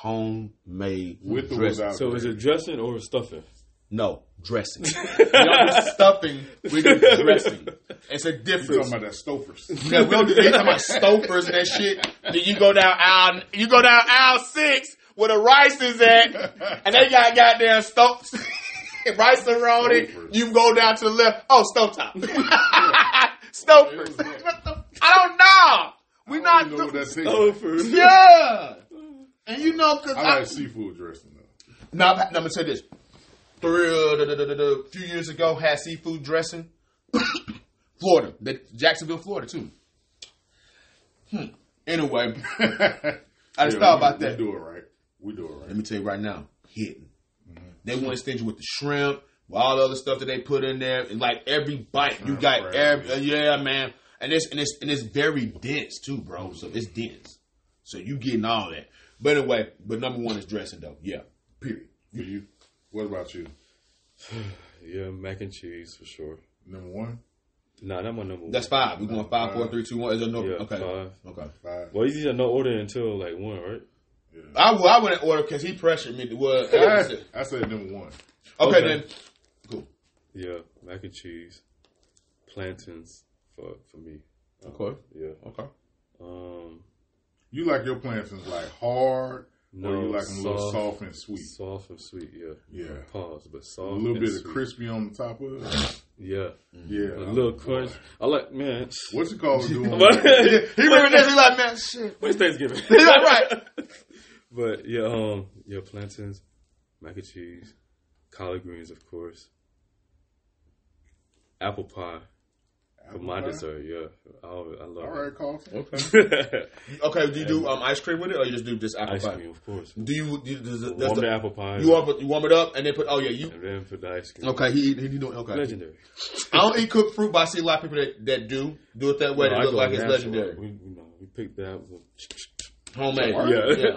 Homemade With or dressing. without? So is it dressing or stuffing? No, dressing. we don't do stuffing. We do <laughs> dressing. It's a You difference. talking about that Stouffer's? <laughs> Yeah, we don't do they talking about Stouffer's and that shit. Then you go down aisle, you go down aisle six where the rice is at, and they got goddamn stove, <laughs> rice and roni. Stouffer's. You go down to the left. Oh, stovetop. Stouffer's. I don't know. We I not don't know do- that tastes like. for Yeah. And you know, cause I I, like seafood dressing though. now, now, let me tell you this. Three, uh, da- da- da- da- da, a few years ago, had seafood dressing. <coughs> Florida, that- Jacksonville, Florida, too. Hmm. Anyway, <laughs> I just Yeah, thought we- about that. We do it right. We do it right. Let me tell you right now, hitting. They want to stingy with the shrimp, with all the other stuff that they put in there, and like every bite, you got crab, every, yeah. uh, yeah, man. And it's and it's and it's very dense too, bro. So it's dense. So you getting all that. But anyway, but number one is dressing though. Yeah. Period. For you, what about you? <sighs> Yeah, mac and cheese for sure. Number one, Nah, not my number one. That's five. We're going five, four, three, two, one. Is there no? Yeah, okay. five. Okay. five. Well, you said no order until like one, right? Yeah. I well, I wouldn't order because he pressured me. To, well, I, okay, I said number one. Okay. then. Cool. Yeah, mac and cheese, plantains for for me. Okay. Yeah. Okay. Um, You like your plantains like hard, no, or you like them a little soft, soft and sweet? soft and sweet. Yeah. Yeah. Pause, but soft. A little bit of crispy on the top of it. Yeah, Yeah, a little crunch. I like man. What's it <laughs> doing? But- He. He like, man, shit. When's Thanksgiving? <laughs> He's like, right. <laughs> But yeah, um, yeah, plantains, mac and cheese, collard greens, of course, apple pie for my dessert. Yeah, I, always, I love All right, Carlton. it. <laughs> Okay. Do you do um, ice cream with it, or you just do just apple ice pie? cream, of course. Do you? Do, does, does Warm the, the apple pie. you warm it, you warm it up and then put? Oh yeah, you. and then put the ice cream. Okay, he he doing okay. Legendary. I don't eat cooked fruit, but I see a lot of people that, that do do it that way. No, They I look go like it's natural. legendary, We, you know, we picked that. With, homemade. Yeah.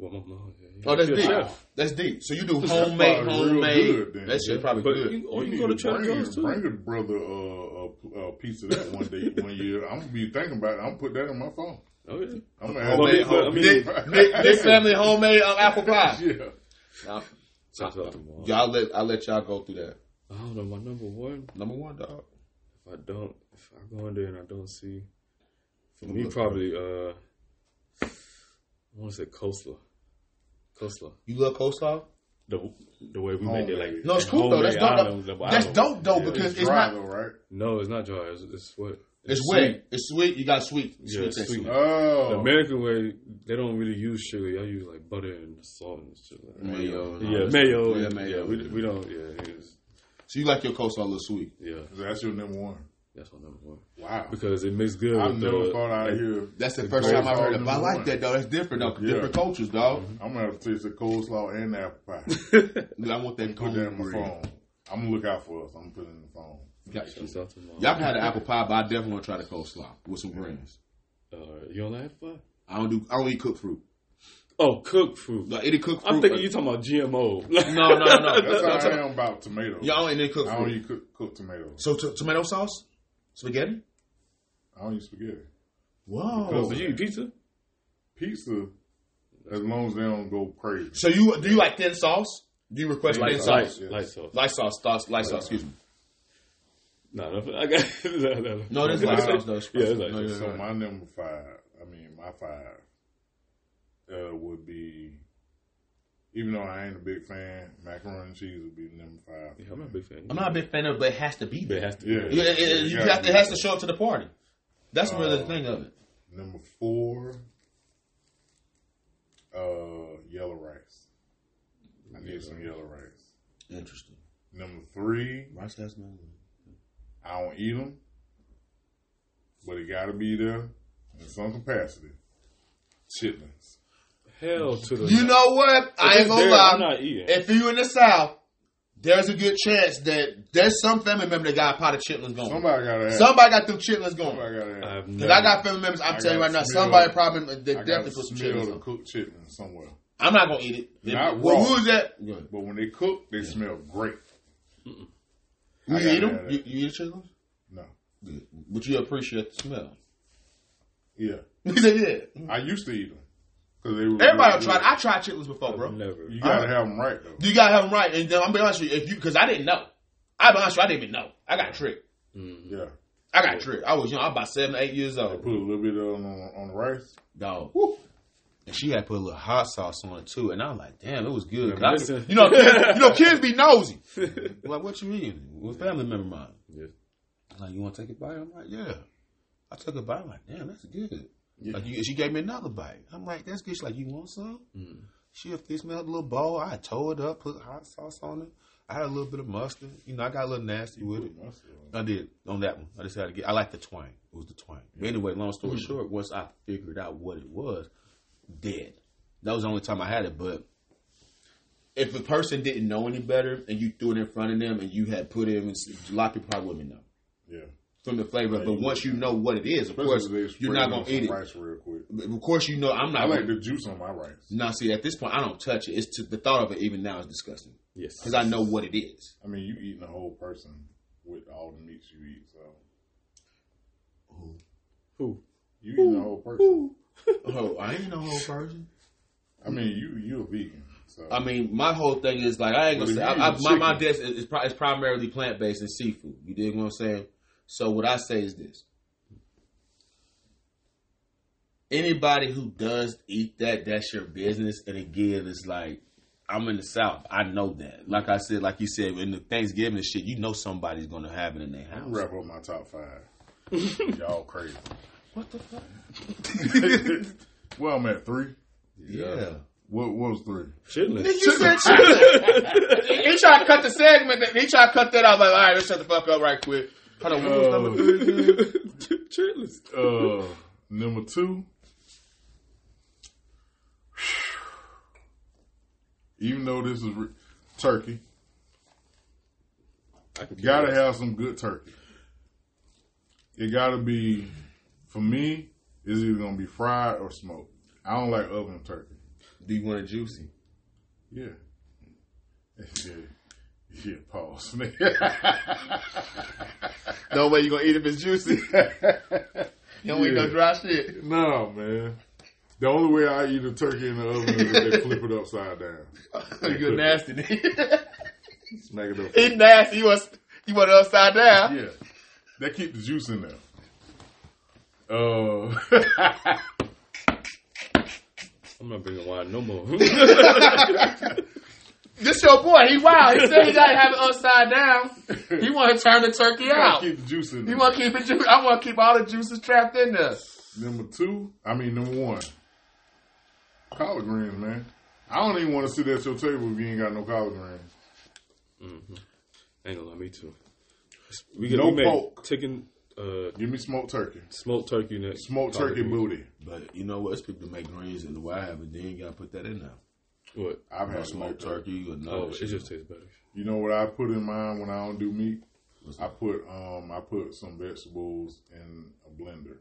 Yeah. well, my mom. Yeah, Oh, that's deep. chef. That's deep. So you do homemade, homemade. good then. that shit probably But good. you, or you, need can go to Trader Joe's too. Bring a brother uh, a, a piece of that one day, <laughs> one year. I'm gonna be thinking about it. I'm gonna put that in my phone. Oh yeah. I'm gonna have Homemade, that- but, I mean- Nick, Nick, Nick family homemade um, apple pie. <laughs> Yeah. Now, Shout out y'all let I let y'all go through that. I don't know my number one. Number one, dog. If I don't, if I go in there and I don't see, for What me probably, uh, I want to say coleslaw. Coleslaw. You love coleslaw? The the way we make it, like No, it's cool though. That's dope. though. That's dope though yeah, because It's it's dry not. though, right? No, it's not dry. It's, it's what? It's sweet. wet. It's sweet. You got sweet. Yeah, Sweet it's taste. sweet. sweet. Oh, The American way, they don't really use sugar. Y'all use like butter and salt and shit. Like. Mayo. and Yeah, mayo. Yeah, mayo. Yeah, we, we don't. Yeah, So you like your coleslaw a little sweet? yeah. that's your number one. That's my number one Wow. because it makes good. I've with never the, thought I'd like, hear. That's the the first time I've heard coleslaw it. But I like one. that though. That's different though. Yeah. Different cultures, dog. I'm gonna have to taste the coleslaw and the apple pie. <laughs> I want that Put that in my hungry. phone. I'm gonna look out for us. I'm gonna put it in the phone. Got you. shout out to mom. Y'all can have the apple pie, but I definitely want to try the coleslaw with some greens. Uh, you don't like apple pie? I don't do. I don't eat cooked fruit. Oh, cooked fruit. Like any cooked fruit. I'm thinking you talking about GMO. No, no, no, <laughs> no. That's no, how no, I am about tomatoes. Y'all don't eat any cooked I don't fruit. eat cook, cooked tomatoes. So t- tomato sauce, spaghetti. I don't eat spaghetti. Whoa. So you eat pizza? Pizza, as long as they don't go crazy. So you do you like thin sauce? Do you request Light thin sauce. sauce? Light, yes. light sauce. Light sauce, sauce, light sauce. Excuse me. No, no, I got <laughs> no, no. No, this is light sauce though. Yeah, it's light No, sauce. So yeah. my number five, I mean my five, uh, would be Even though I ain't a big fan, macaroni and cheese would be number five. Yeah, I'm not a big fan. I'm not a big fan of it, but it has to be But it there. has to be. Yeah. Yeah, it, it- you gotta have to, it has to show up to the party. That's really the Uh, thing of it. Number four, uh, yellow rice. I need some yellow rice. Interesting. Number three, Rice has no. I don't eat them, but it got to be there in some capacity. Chitlins. Hell to the. You know what? I ain't gonna there, lie. I'm not eating. If you in the South, there's a good chance that there's some family member that got a pot of chitlins going. Somebody got to have. Somebody got them chitlins going. Somebody got to. I've Because. I got family members, I'm I telling you got right now, somebody probably they I definitely to put some smell chitlins on. cooked chitlins somewhere. I'm not gonna eat it. Not Well, raw. who is that? Good. But when they cook, they smell great. You eat them? You, you eat chitlins? No. Good. But you appreciate the smell. Yeah. He <laughs> said, yeah. I used to eat them. Cause they were Everybody really tried. I tried chitlins before, bro. Never. You got to I- have them right, though. You gotta have them right. And then I'm gonna be honest with you, if you because I didn't know. I'll be honest with you, I didn't even know. I got tricked. Mm-hmm. Yeah. I got tricked. I was young. I was about seven, eight years old. Put a little bit on, on, on the rice. Dog. And she had put a little hot sauce on it too, and I was like, "Damn, it was good." 'Cause I- Listen. you know, kids, you know, kids be nosy. <laughs> like, what you eating? With family member of mine. Yeah. Like, you want to take a bite? I'm like, yeah. I took a bite. I'm like, damn, that's good. Like, you, she gave me another bite. I'm like, that's good. She's like, you want some? Mm. She fixed me up a little bowl. I tore it up, put hot sauce on it. I had a little bit of mustard. You know, I got a little nasty with it. I did on that one. I decided to get. I like the twang. It was the twang. But anyway, long story mm. short, once I figured out what it was, dead. That was the only time I had it. But if a person didn't know any better and you threw it in front of them and you had put it in, a lot of people probably wouldn't know Yeah. From the flavor. Yeah, but you once you know what it is, of course, Especially if they you're not gonna eat it. Rice real quick. Of course, you know I'm not. I like gonna- the juice on my rice. Now, see, at this point, I don't touch it. It's to, the thought of it even now is disgusting Yes. because I know what it is. I mean, you eating a whole person with all the meats you eat, so Who? who, you eating a whole person. <laughs> Oh, I ain't no whole person. I mean, you you a vegan, so I mean, my whole thing is like I ain't gonna But say I, you I, my my chicken- dish is, is, is primarily plant based and seafood. You dig what I'm saying? So what I say is this: anybody who does eat that, that's your business. And again, it's like I'm in the South. I know that. Like I said, like you said, in the Thanksgiving and shit, you know somebody's gonna have it in their house. wrap up my top five. <laughs> Y'all crazy. What the fuck? <laughs> well, I'm at three. Yeah. What, what was three? Chitlins. You said chitlins. <laughs> he tried to cut the segment. He tried to cut that out. Like, all right, let's shut the fuck up right quick. Hold on, what was number three? <laughs> Uh, number two. <sighs> Even though this is re- turkey, gotta have some good turkey. It gotta be, for me, it's either gonna be fried or smoked. I don't like oven turkey. Do you want it juicy? Yeah. <laughs> Yeah. Yeah, pause. <laughs> No way you gonna eat if it's juicy. <laughs> You don't eat no dry shit. no, man. The only way I eat a turkey in the oven is if they flip it upside down. <laughs> You're nasty. nigga. Smack it up. he nasty. You want you want it upside down? Yeah. They keep the juice in there. Uh, I'm not bringing wine no more. This your boy. He wild. He said he gotta have it upside down. He <laughs> want to turn the turkey gotta out. keep the juice in He want to keep it juicy. I want to keep all the juices trapped in there. Number two, I mean number one, collard greens, man. I don't even want to sit at your table if you ain't got no collard greens. Mm-hmm. Ain't gonna lie, me too. We get No we make pork. chicken, uh, Give me smoked turkey, smoked turkey next. smoked turkey booty. But you know what? It's people that make greens in the way I have it. Then you gotta put that in there. What? I've No had smoked smoked turkey. turkey or no. Oh, it just tastes better. You know what I put in mine when I don't do meat? I put um I put some vegetables in a blender.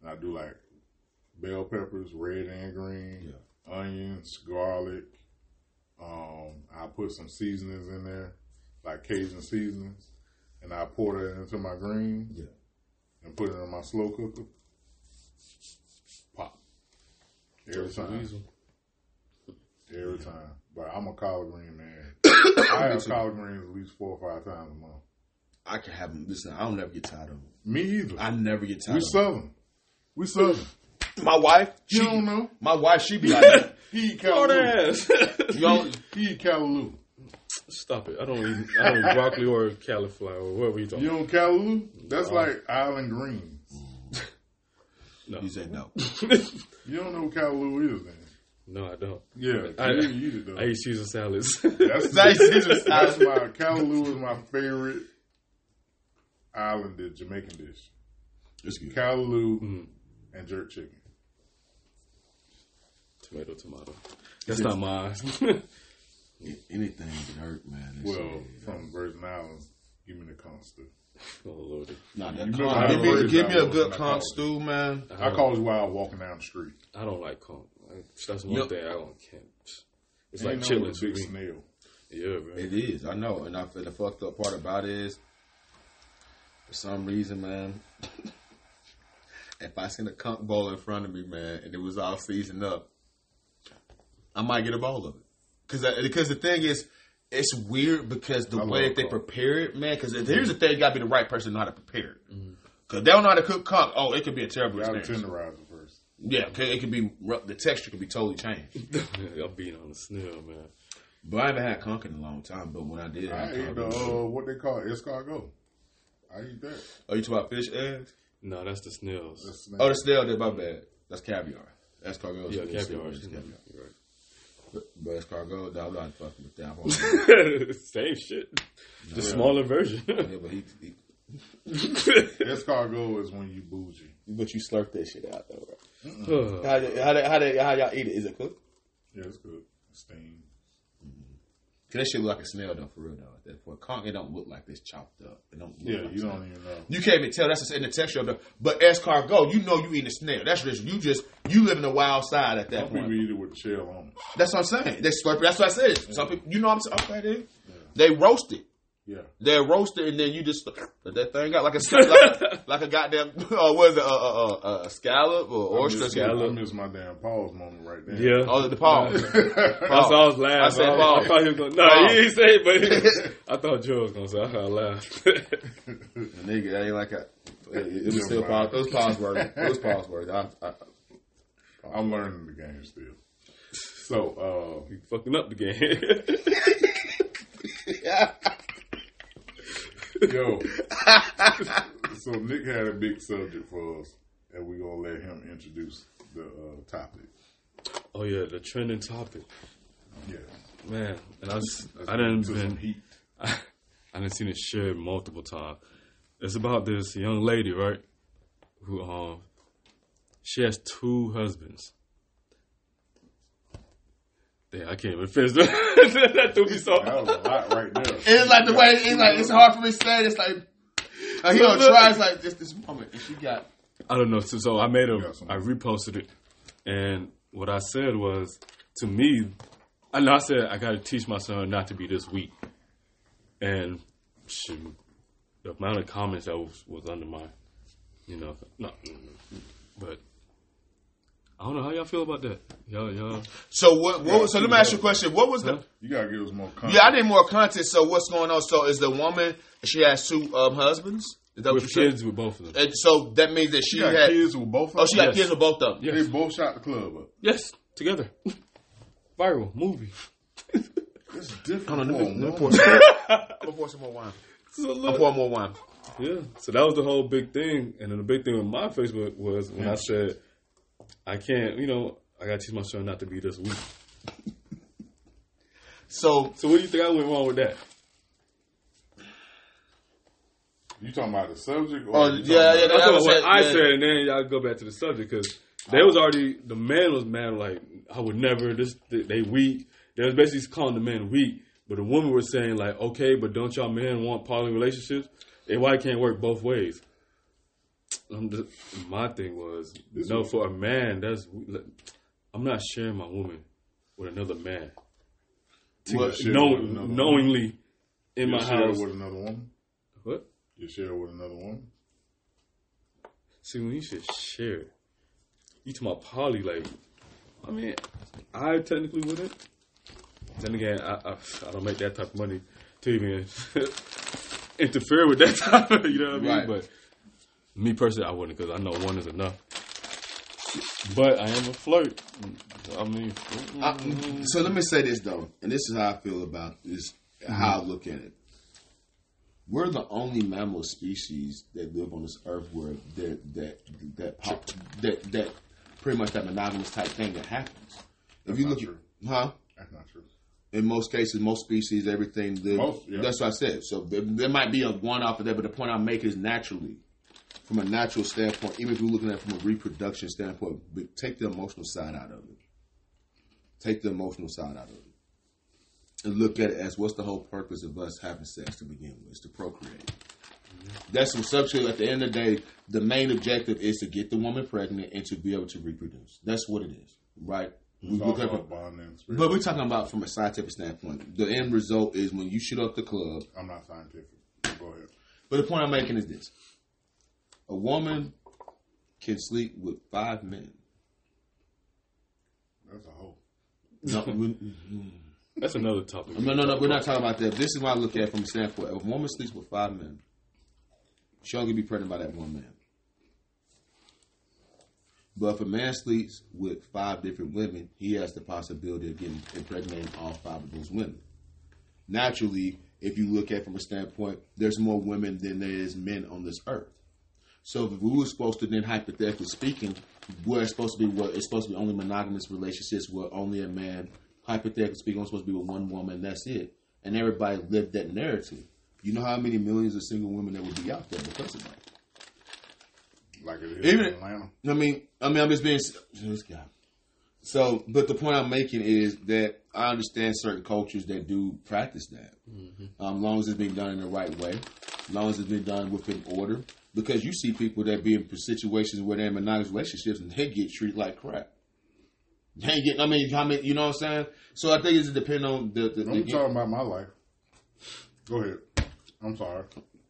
And I do like bell peppers, red and green, onions, garlic. Um, I put some seasonings in there, like Cajun seasonings, and I pour that into my greens Yeah. and put it in my slow cooker. Pop every time. Weasel. Every time. But I'm a collard green man. <coughs> I have collard greens at least four or five times a month. I can have them. Listen, I don't never get tired of them. Me either. I never get tired we of them. southern. We southern. My wife, You don't know. my wife, she be <laughs> like, He eat Lord callaloo. ass. you don't, He eat callaloo. Stop it. I don't eat, I don't eat broccoli or cauliflower or whatever you talking You don't callaloo? That's like island greens. he said no. You don't know what callaloo is, then? No, I don't. Yeah, I- you didn't eat it though. I eat Caesar salads. That's, Nice <laughs> Caesar that's my callaloo is my favorite island dish, Jamaican dish. It's good. Callaloo Mm. and jerk chicken. tomato, tomato. That's not mine. <laughs> Anything can hurt, man. That Well, shit. from Virgin Islands, give me the conster. oh lordy. Nah, that You conch, give, me, give me a good was conch stew, man. I call it while walking down the street. I don't like conch. Like, That's one Yep. thing I don't can't. It's Ain't like chilling chitlins for big me. snail. Yeah, man. It is, I know. And I feel the fucked up part about it is, for some reason, man, <laughs> if I seen a conch bowl in front of me, man, and it was all seasoned up, I might get a bowl of it. Cause, I, because the thing is, it's weird because the I way that they prepare it, man. Because here's the mm-hmm. thing: you got to be the right person to know how to prepare it. Mm-hmm. Because they don't know how to cook conch. Oh, it could be a terrible You gotta experience. tenderize it first. Yeah, 'cause it could be rough- the texture could be totally changed. <laughs> I'm being on the snail, man. But I haven't had conch in a long time. But when I did, I have ate the, uh, what they call it, escargot. I eat that. oh, you talking about fish eggs? No, that's the snails. That's snail. Oh, the snail did my bad. That's caviar. That's cargo. yeah, caviar. it's caviar. Right. But, but it's cargo. No, I'm not fucking with that. <laughs> Same shit. The smaller version. yeah, but he, he, <laughs> Escargot is when you bougie. but you slurp that shit out though, right? How how how, how, how y'all eat it? Is it cooked? Yeah, it's good. Steam. Mm-hmm. Cause that shit look like a snail though, for real though. At That for a conch, it don't look like this chopped up. It don't. Look Yeah, like you snail. don't even know. You can't even tell. That's in the texture of the. But escargot, you know you eating a snail. That's just you just you live in the wild side at that point. Some people point. eat it with the shell on. it. That's what I'm saying. They slurp. it. That's what I said. Some people, you know, what I'm saying. Okay, then they roast it. Yeah. They roast it and then you just let that thing out like a sca- like, <laughs> like a goddamn <laughs> uh, what is it a, a, a, a scallop or oyster miss, scallop. I miss my damn pause moment right there. yeah. Oh, the pause. <laughs> That's why I was laughing. I said I, Paul. I thought he was going. No, Paul. he didn't say it, but I thought Joe was going to say. I thought I laughed. Nigga, that ain't like a. It, it was still pause. It was pause worthy. It was pause worthy. I, I, I'm learning the game still. So, uh, you fucking up the game. Yo. <laughs> so Nick had a big subject for us, and we're gonna let him introduce the uh, topic. oh yeah, the trending topic, Yeah. man. And I was, I didn't been, heat. <laughs> I, I didn't seen it shared multiple times. It's about this young lady, right? Who um, she has two husbands. Damn, I can't even finish that. <laughs> that threw me so. That was a lot right there. it's like the way it's like it's hard for me to say. it. It's like uh, he don't try. It's like just this moment, and she got. I don't know. So, so I made a, got. I reposted it, and what I said was, to me, I know I said I got to teach my son not to be this weak, and shoot, the amount of comments that was, was under my, you know, no, but I don't know how y'all feel about that. Y'all, y'all, So what? what was, so let me ask you a question. What was the? You gotta give us more content. Yeah, I need more content. So what's going on? So is the woman? She has two um, husbands. Is that what you with said? kids with both of them. And so that means that she You got had. kids with both of them? Oh, she got Yes. kids with both of them. They both shot the club up. Yes, together, <laughs> viral movie. It's different. Hold on, let a me, let me woman. pour some. I'm gonna <laughs> pour some more wine. So I'm look, pouring more wine. Yeah. So that was the whole big thing. And then the big thing with my Facebook was when I said, I can't, you know, I got to teach my son not to be this weak. So So what do you think I went wrong with that? You talking about the subject? Or Oh, yeah, yeah, That's what, was what I yeah. said, and then y'all go back to the subject because they was already the man was mad like I would never. This they, they weak. They was basically calling the man weak, but the woman was saying like, okay, but don't y'all men want poly relationships? And why it can't work both ways? Um, the, my thing was This no for a man. That's I'm not sharing my woman with another man. You share know, with another woman? knowingly in You my share house. with another woman. What? You share with another woman. See, when you should share, you talking about poly, like, I mean, I technically wouldn't. Then again, I, I, I don't make that type of money to even <laughs> interfere with that type of, you know what I mean? Right. But me personally, I wouldn't because I know one is enough. But I am a flirt. I mean, I- so let me say this though, and this is how I feel about this. How I look at it. We're the only mammal species that live on this earth where that that that pop, that that pretty much that monogamous type thing that happens. If you not look, true. at, huh? That's not true. In most cases, most species, everything live. Most, yeah. That's what I said. So there, there might be a one off of that, but the point I make is naturally, from a natural standpoint, even if you're looking at it from a reproduction standpoint, but take the emotional side out of it. Take the emotional side out of it. And look at it as what's the whole purpose of us having sex to begin with? Is to procreate. That's some subject. At the end of the day, the main objective is to get the woman pregnant and to be able to reproduce. That's what it is, right? We It's look also at a bonding but we're talking about from a scientific standpoint. The end result is when you shoot up the club. I'm not scientific. Go ahead. But the point I'm making is this: a woman can sleep with five men. That's a whole. No, mm, mm. that's another topic. no, no, no. We're not talking about that. This is what I look at it from a standpoint. If a woman sleeps with five men, she only be pregnant by that one man. But if a man sleeps with five different women, he has the possibility of getting impregnating all five of those women. Naturally, if you look at it from a standpoint, there's more women than there is men on this earth. So if we were supposed to then hypothetically speaking, where it's supposed to be what it's supposed to be only monogamous relationships where only a man, hypothetically speaking, only supposed to be with one woman, that's it. And everybody lived that narrative. You know how many millions of single women there would be out there because of that. Like it is Even- in Atlanta. I mean, I mean, I'm just being this guy. So, but the point I'm making is that I understand certain cultures that do practice that, um, long as it's being done in the right way, as long as it's been done within order. Because you see people that be in situations where they're in monogamous relationships and they get treated like crap. They ain't getting. I mean, I mean, you know what I'm saying? So I think it's depend on the the, I'm the, talking about my life. Go ahead. I'm sorry.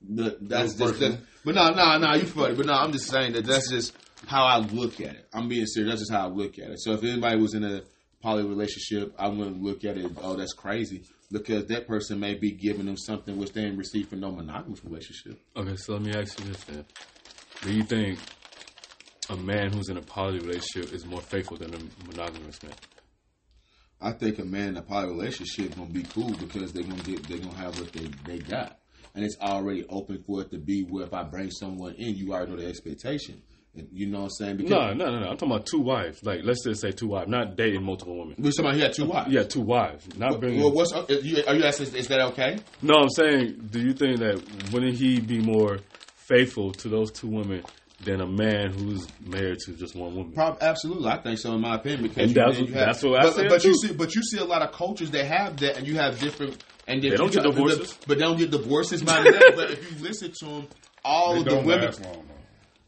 the that's just that's, but no no no you funny but no I'm just saying that that's just how I look at it I'm being serious that's just how I look at it so if anybody was in a poly relationship I wouldn't look at it oh that's crazy because that person may be giving them something which they didn't receive from no monogamous relationship. Okay, so let me ask you this then: Do you think a man who's in a poly relationship is more faithful than a monogamous man? I think a man in a poly relationship gonna be cool because they're gonna get they're gonna have what they, they got. And it's already open for it to be where if I bring someone in you already know the expectation you know what I'm saying because No, no, no, no. I'm talking about two wives. Like, let's just say two wives, not dating multiple women. we're somebody he had two uh, wives Yeah, two wives, not bringing. well, what's are you, are you asking is that okay No, I'm saying, do you think that wouldn't he be more faithful to those two women than a man who's married to just one woman? Prob- absolutely, I think so. In my opinion, because And you, that's you what- have, that's what I but, said, But you see, but you see a lot of cultures that have that, and you have different. And They don't get divorces. but they don't get divorces. By that, but if you listen to them, all They of the don't women, last long though.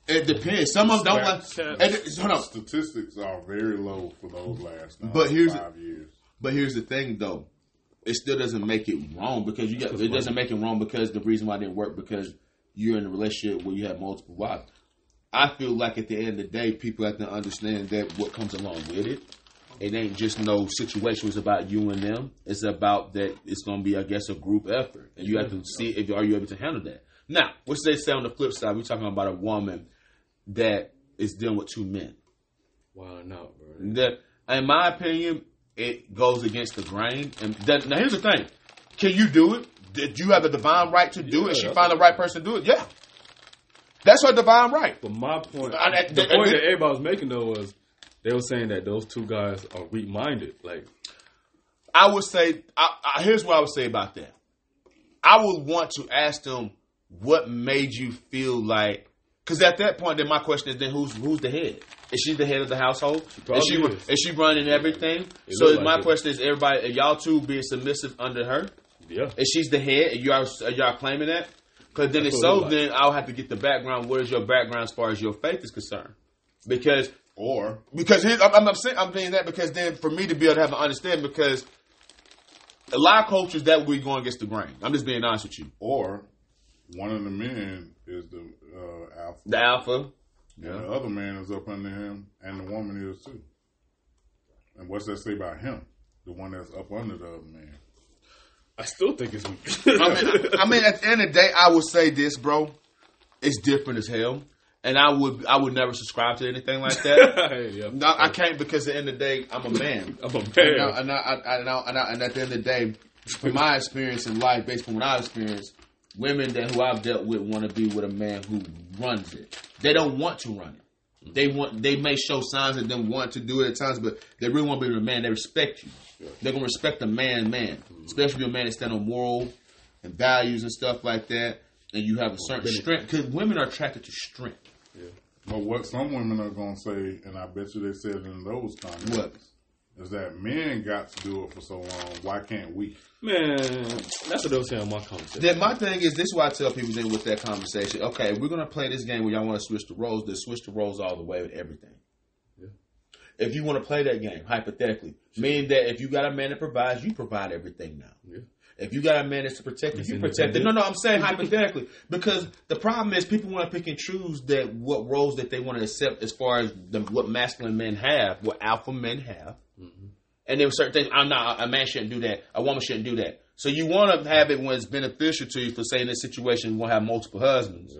It depends. Some of them don't like. It- hold on, Statistics are very low for those last. uh, But here's- five years. but here's the thing, though. It still doesn't make it wrong because you got. It doesn't make it wrong because the reason why it didn't work because you're in a relationship where you have multiple wives. I feel like at the end of the day, people have to understand that what comes along with it. It ain't just no situation. It's about you and them. It's about that. It's going to be, I guess, a group effort, and you have to see if are you able to handle that. Now, what's they say on the flip side? We're talking about a woman that is dealing with two men. Wow, no, bro. That, in my opinion, it goes against the grain. And that, now, here's the thing: Can you do it? Did you have the divine right to do Yeah, it? She find the right person to do it. Yeah, that's her divine right. But my point, I- I- the point I- that everybody was making though was they were saying that those two guys are weak minded. Like, I would say, I, I, here's what I would say about that. I would want to ask them what made you feel like, because at that point, then my question is, then who's who's the head? Is she the head of the household? probably is she is. is she running everything? It So like my it. question is, everybody, are y'all two being submissive under her? yeah, If she's the head, and you are, are y'all claiming that? Because then if so, like. then I'll have to get the background. What is your background as far as your faith is concerned? Because Or because here's, I'm, I'm saying I'm saying that because then for me to be able to have an understanding because a lot of cultures that we going against the grain. I'm just being honest with you. or one of the men is the uh, alpha, The alpha, and the other man is up under him, and the woman is too. And what's that say about him? The one that's up under the other man. I still think it's weak. <laughs> I mean, I mean, at the end of the day, I would say this, bro. It's different as hell. and I would I would never subscribe to anything like that. <laughs> yeah. no, I can't because at the end of the day, I'm a man. <laughs> I'm a And, man. I, and, I, I, and, I, and, I, and at the end of the day, from my experience in life, based on what I've experienced, women that who I've dealt with want to be with a man who runs it. They don't want to run it. Mm-hmm. They want. They may show signs of them want to do it at times, but they really want to be with a man. They respect you. They're gonna respect a man, man, mm-hmm. especially a man that stand on moral and values and stuff like that. And you have a certain strength because women are attracted to strength. But what some women are going to say, and I bet you they said it in those comments, What? Is that men got to do it for so long. Why can't we? Man, that's what they were saying on my conversation. Then my thing is this: is why I tell people then with that conversation. Okay, we're gonna play this game where y'all want to switch the roles. Then switch the roles all the way with everything. Yeah. If you want to play that game, hypothetically, meaning that if you got a man that provides, you provide everything now. Yeah. If you got a man that's to protect you, you protect it. No, no, I'm saying hypothetically because the problem is people want to pick and choose that what roles that they want to accept as far as the, what masculine men have, what alpha men have, and there were certain things. I'm not a man shouldn't do that. A woman shouldn't do that. So you want to have it when it's beneficial to you. For say in this situation, you want to have multiple husbands,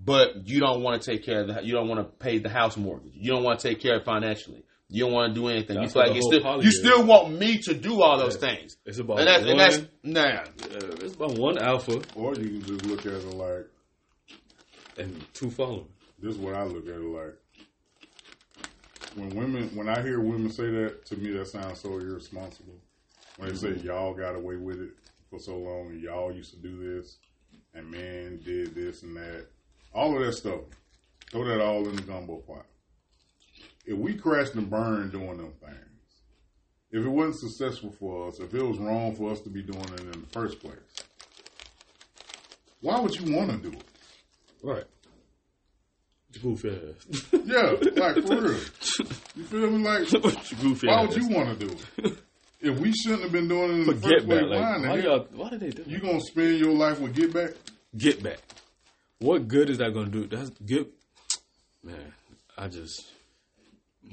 but you don't want to take care of the. You don't want to pay the house mortgage. You don't want to take care of it financially. You don't want to do anything. That's you feel like you still you is. still want me to do all those Yeah. things. It's about And that's, one. and that's nah. uh, it's about one alpha Or you can just look at it like, and two following. this is what I look at it like. When women, when I hear women say that, to me that sounds so irresponsible. When they say mm-hmm. y'all got away with it for so long, and y'all used to do this, and men did this and that, all of that stuff, throw that all in the gumbo pot. If we crashed and burned doing them things, if it wasn't successful for us, if it was wrong for us to be doing it in the first place, why would you want to do it? Right. Goofy ass. <laughs> Yeah, like for real. You feel me? Like, <laughs> Goofy why ass. would you want to do it? If we shouldn't have been doing it in the first place, back. Like, why, why, y'all, why did they do You gonna spend your life with get back? Get back. What good is that going to do? That's get. Man, I just.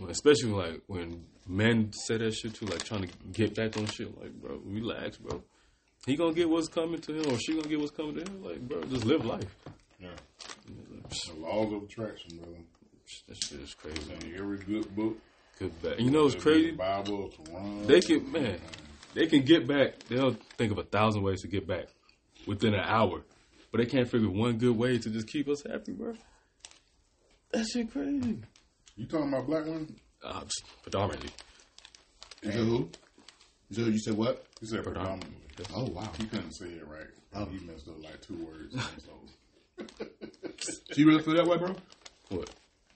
Especially like when men say that shit too, like trying to get back on shit. Like, bro, relax, bro. He gonna get what's coming to him, or she gonna get what's coming to him. Like, bro, just live life. Yeah. The laws of attraction, brother. That shit is crazy. And every good book, Get back. You know what's crazy? Bible to run. They can, man, they can get back. They'll think of a thousand ways to get back within an hour, but they can't figure one good way to just keep us happy, bro. That shit crazy. You talking about black women? Uh, predominantly. You said who? You said, you said what? You said predominantly. Oh wow. He couldn't say it right. Oh. He messed up like two words. <laughs> <laughs> So So you really feel that way, bro? What?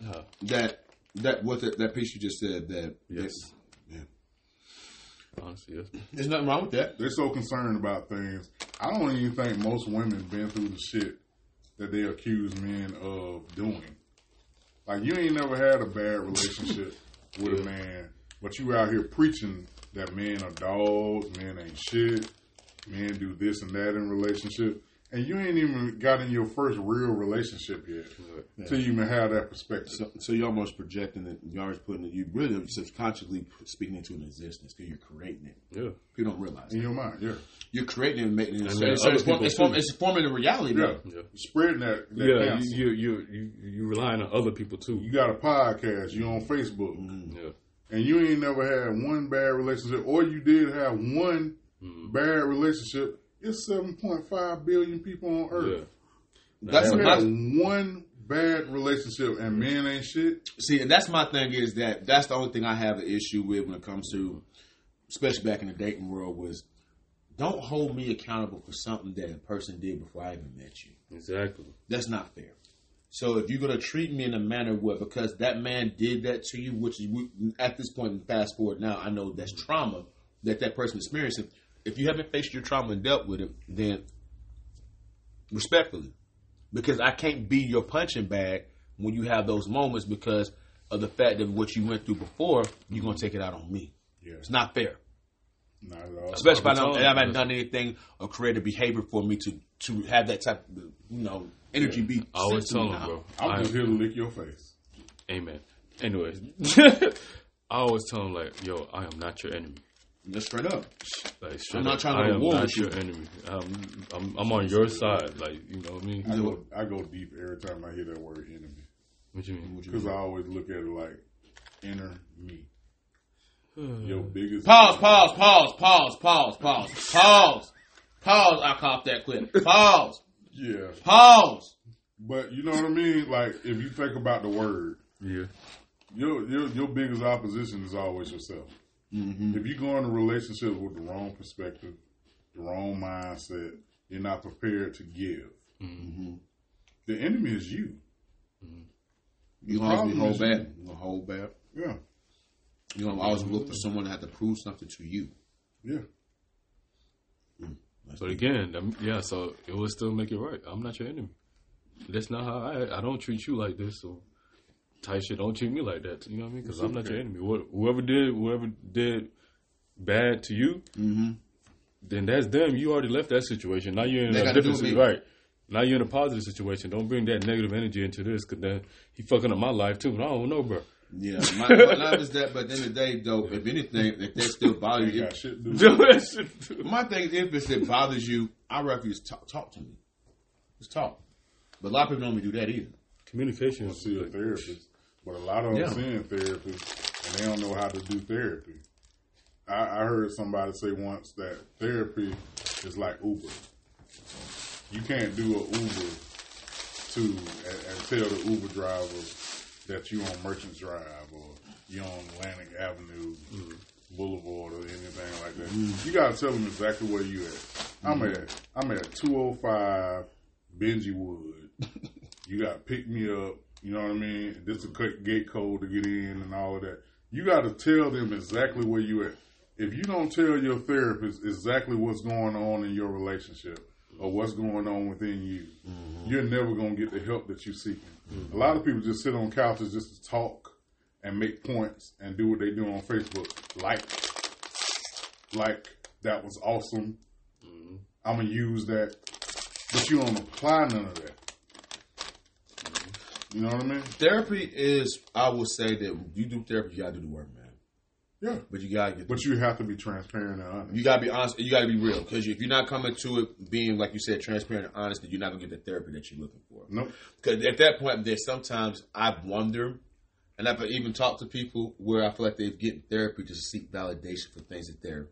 Uh, That that what that, that piece you just said that yes. yeah. Honestly, yes. There's nothing wrong with that. they're so concerned about things. I don't even think most women been through the shit that they accuse men of doing. Like you ain't never had a bad relationship <laughs> with a man, but you out here preaching that men are dogs, men ain't shit, men do this and that in relationship, and you ain't even got in your first real relationship yet, till you even have that perspective. So, so you're almost projecting it. You're always putting it. You really subconsciously speaking into an existence because you're creating it. Yeah. People don't realize in it. your mind, yeah, you're creating it and making it. And So, so it's, form, it's, form, it's forming a reality, yeah. Yeah. spreading that. that Yeah, counsel. you, you you you you relying on other people too. You got a podcast. You on Facebook, Yeah. and you ain't never had one bad relationship, or you did have one Mm-hmm. bad relationship. It's seven point five billion people on Yeah. Earth. That's You my, one bad relationship, and men ain't shit. see. And that's my thing is that that's the only thing I have an issue with when it comes to, especially back in the dating world, was don't hold me accountable for something that a person did before I even met you. Exactly. That's not fair. So if you're gonna treat me in a manner where because that man did that to you, which is at this point, point, fast forward now, I know that's trauma that that person experiencing. If you haven't faced your trauma and dealt with it, then respectfully, because I can't be your punching bag when you have those moments because of the fact that what you went through before, you're gonna take it out on me. Yeah, It's not fair, not at all. especially if I, don't, telling I haven't done anything or created behavior for me to to have that type of you know energy be. I always sent to tell me them, now. bro. I'm I- just here to lick your face. Amen. Anyways, <laughs> <laughs> I always tell them like, yo, I am not your enemy. Just straight up. Like, straight not up, trying to I go am war not with your you. enemy. I'm, I'm, I'm on your side. Like, you know what I mean? I go, I go deep every time I hear that word enemy. What you mean? Because I always look at it like inner me. <sighs> Your biggest Pause, pause, pause, pause, pause, pause, pause, pause. I coughed that quick. Pause, Yeah, pause. but you know what I mean. Like if you think about the word, Yeah. your your your biggest opposition is always yourself. Mm-hmm. If you go in a relationship with the wrong perspective, the wrong mindset, you're not prepared to give. Mm-hmm. The enemy is you. Mm-hmm. You gonna always be hold is back. You gonna hold back. Yeah, You gonna always look for someone to have to prove something to you. yeah. Mm. But again, um, yeah, so it will still make it right. I'm not your enemy. That's not how I. I don't treat you like this. So type shit. Don't treat me like that. You know what I mean? Because I'm not your enemy. Wh- Whoever did, whoever did bad to you, Mm-hmm. then that's them. You already left that situation. Now you're in They a different situation, right? Now you're in a positive situation. Don't bring that negative energy into this, because then he fucking up my life too. And I don't know, bro. Yeah, my, my love is that. But at the end of the day, though, if anything, if that still bothers You <laughs> shit to do. <laughs> Do that shit too. my thing is, if it bothers you, I just talk, talk to me. Just talk. But a lot of people don't even do that either. Communication is see a therapist, but a lot of them Yeah. seeing therapists and they don't know how to do therapy. I, I heard somebody say once that therapy is like Uber. You can't do an Uber to and, and tell the Uber driver that you on Merchants Drive or you on Atlantic Avenue mm-hmm. Boulevard or anything like that. Mm-hmm. You gotta tell them exactly where you at. I'm mm-hmm. at I'm at two oh five Benji Wood. <laughs> You got to pick me up. You know what I mean? This is a gate code to get in and all of that. You got to tell them exactly where you at. If you don't tell your therapist exactly what's going on in your relationship or what's going on within you, mm-hmm. you're never going to get the help that you're seeking. Mm-hmm. A lot of people just sit on couches just to talk and make points and do what they do on Facebook. Like, like that was awesome. Mm-hmm. I'm gonna use that, but you don't apply none of that. You know what I mean? Therapy is, I will say that you do therapy, you gotta do the work, man. Yeah. But you gotta get. But you have to be transparent and honest. you gotta be honest. You gotta be real because if you're not coming to it being like you said, transparent and honest, then you're not gonna get the therapy that you're looking for. Nope. Because at that point, there's sometimes I wonder, and I've even talked to people where I feel like they've getting therapy to seek validation for things that they're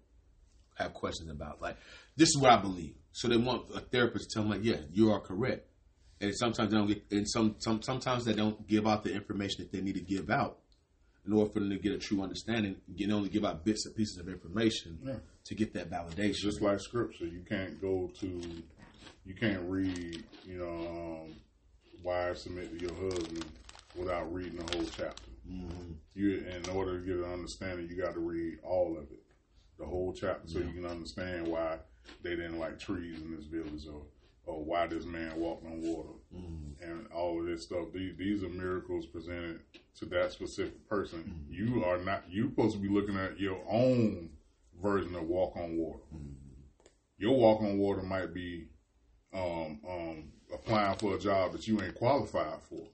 have questions about. Like this is what I believe, so they want a therapist to tell them like, yeah, you are correct. And sometimes they don't get, and some, some sometimes they don't give out the information that they need to give out in order for them to get a true understanding. You can only give out bits and pieces of information Yeah. to get that validation. Just like scripture, you can't go to, you can't read, you know, um, wives submit to your husband without reading the whole chapter. You, in order to get an understanding, you got to read all of it, the whole chapter, so you can understand why they didn't like trees in this village, or or why this man walked on water, and all of this stuff. These these are miracles presented to that specific person. You are not. You're supposed to be looking at your own version of walk on water. Your walk on water might be um, um, applying for a job that you ain't qualified for.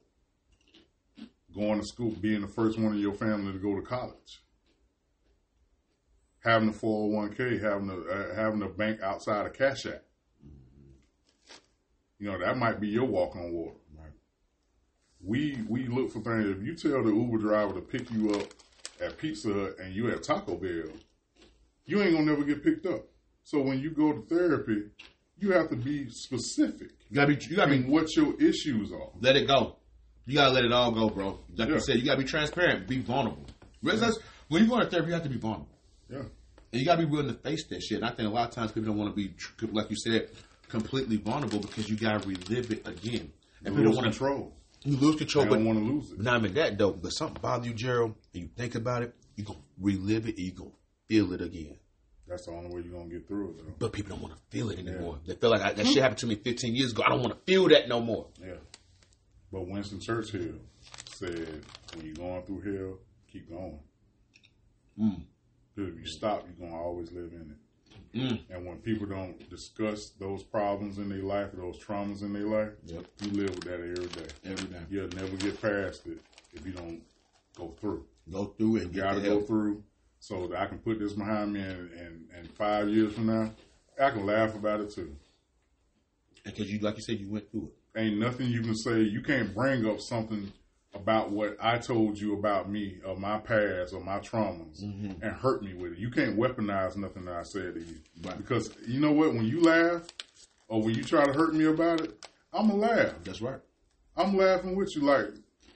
Going to school, being the first one in your family to go to college, having a four hundred one k, having a uh, having a bank outside of Cash App. You know that might be your walk on water. Right. We we look for things. If you tell the Uber driver to pick you up at Pizza Hut and you at Taco Bell, you ain't gonna never get picked up. So when you go to therapy, you have to be specific you gotta be, you gotta be, what your issues are. let it go. You gotta let it all go, bro. Like Yeah. you said, you gotta be transparent, be vulnerable. That's- When you go to therapy, you have to be vulnerable. Yeah. And you gotta be willing to face that shit. And I think a lot of times people don't want to be, like you said, completely vulnerable because you gotta relive it again. And people don't want to. control. You lose control, but don't want to lose it. not even that though. But something bother you, Gerald, and you think about it, you gonna relive it and you gonna feel it again. That's the only way you're gonna get through it. Though. But people don't want to feel it anymore. They feel like I, that shit happened to me 15 years ago. I don't want to feel that no more. Yeah. But Winston Churchill said, when you're going through hell, keep going. Mm. Because if you stop, you're going to always live in it. Mm. And when people don't discuss those problems in their life, those traumas in their life, Yep. you live with that every day. Every day. You'll never get past it if you don't go through. Go through it and You got to go through so that I can put this behind me and, and, and five years from now, I can laugh about it too. Because you, like you said, you went through it. ain't nothing you can say. You can't bring up something, about what I told you about me or my past or my traumas Mm-hmm. and hurt me with it. You can't weaponize nothing that I said to you. Right. Because you know what? When you laugh or when you try to hurt me about it, I'm going to laugh. That's right. I'm laughing with you like,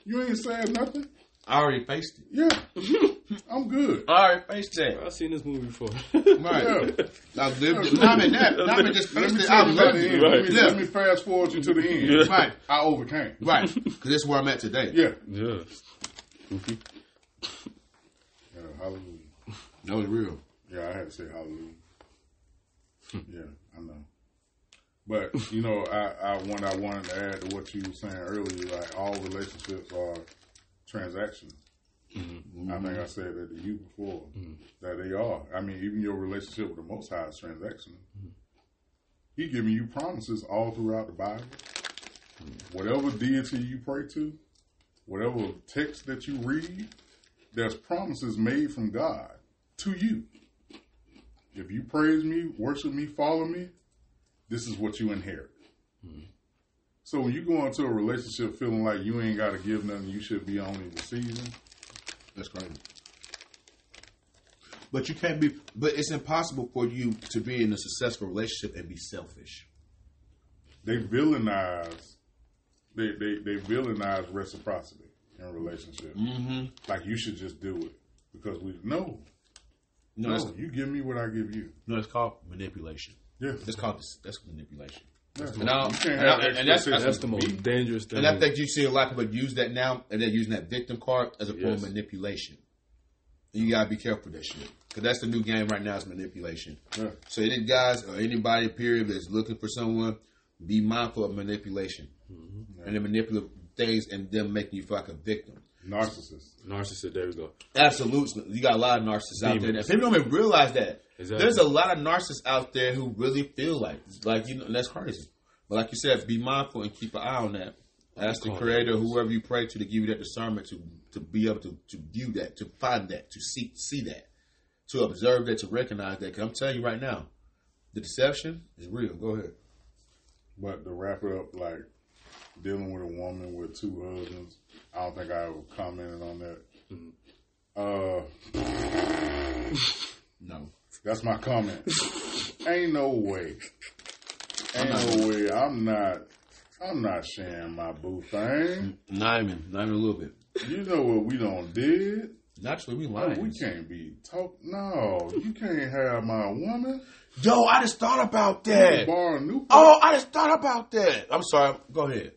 you ain't said nothing? I already faced it. Yeah. <laughs> I'm good. I already faced that. I've seen this movie before. Right. <laughs> Yeah. I've lived it. Not even that. Not even just Let faced me it. tell I've you about lived the it. end. Right. Let, me, Yeah. let me fast forward you to the end. Right. I overcame. <laughs> Right. Because this is where I'm at today. Yeah. yeah. Goofy. Yeah, hallelujah. That was real. Yeah, I had to say hallelujah. yeah, I know. But you know, I, I what I wanted to add to what you were saying earlier, like all relationships are transactions. Mm-hmm. I think I said that to you before mm-hmm. that they are. I mean, even your relationship with the Most High is transactional. Mm-hmm. He giving you promises all throughout the Bible. Whatever deity you pray to, whatever text that you read, there's promises made from God to you. If you praise me, worship me, follow me, this is what you inherit. So when you go into a relationship feeling like you ain't got to give nothing, you should be only receiving. That's crazy. But you can't be. But it's impossible for you to be in a successful relationship and be selfish. They villainize, they they they villainize reciprocity in a relationship. Mm-hmm. Like you should just do it because we no, No, no, you give me what I give you. no, it's called manipulation. Yeah, It's called that's manipulation. Yes. And and and that's- expectations That's the most me. dangerous thing. And I think you see a lot of people use that now, and they're using that victim card as a form Yes. of manipulation. You gotta be careful with that shit, because that's the new game right now is manipulation. Yeah. So any guys or anybody period that's looking for someone, be mindful of manipulation mm-hmm. and the manipulative things and them making you feel like a victim. Narcissist. narcissist. There we go. Absolutely, you got a lot of narcissists out there. That people don't even realize that. Exactly. There's a lot of narcissists out there who really feel like, like you know, that's crazy. But like you said, be mindful and keep an eye on that. Ask the Creator, whoever you pray to, to give you that discernment to to be able to, to view that, to find that, to see see that, to observe that, to recognize that. Because I'm telling you right now, the deception is real. Go ahead. But to wrap it up, like dealing with a woman with two husbands, I don't think I ever commented on that. Uh, No, that's my comment. Ain't no way. Ain't no way. I'm not. I'm not sharing my boo thing. not even, not even a little bit. You know what we don't did. Naturally, we lying. we can't be talk. No, you can't have my woman. Yo, I just thought about that. Borrow a new. Oh, I just thought about that. I'm sorry. Go ahead.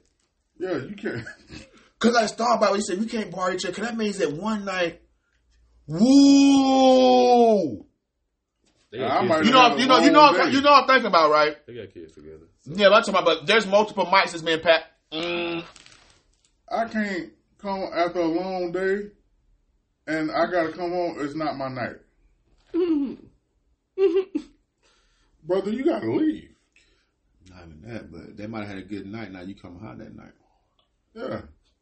Yeah, you can't. <laughs> Cause I just thought about it. You said we can't borrow each other. Cause that means that one night, woo. They got, kids, You know, you know, you know, Long you know. What I'm thinking about, right? they got kids together. Yeah, but I'm talking about. But there's multiple mics that's been packed. Mm, I can't come after a long day, and I gotta come home. It's not my night, <laughs> brother. You gotta leave. not even that, but they might have had a good night. Now you come home that night. Yeah,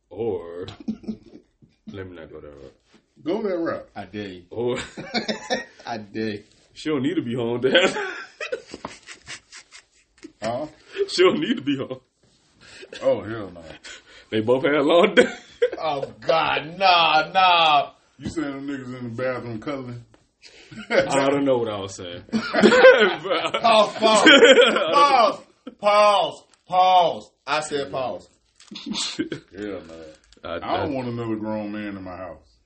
Or <laughs> let me not go that route. go that route. I dare you. Or <laughs> <laughs> I dare. you. she don't need to be home, Dad. Huh? she don't need to be home. Oh hell no! They both had a long day. Oh God, nah, nah. You saying them niggas in the bathroom cuddling? I don't know what I was saying. Pause, pause, pause, pause, pause. I said pause. Hell no! I, I don't want another grown man in my house.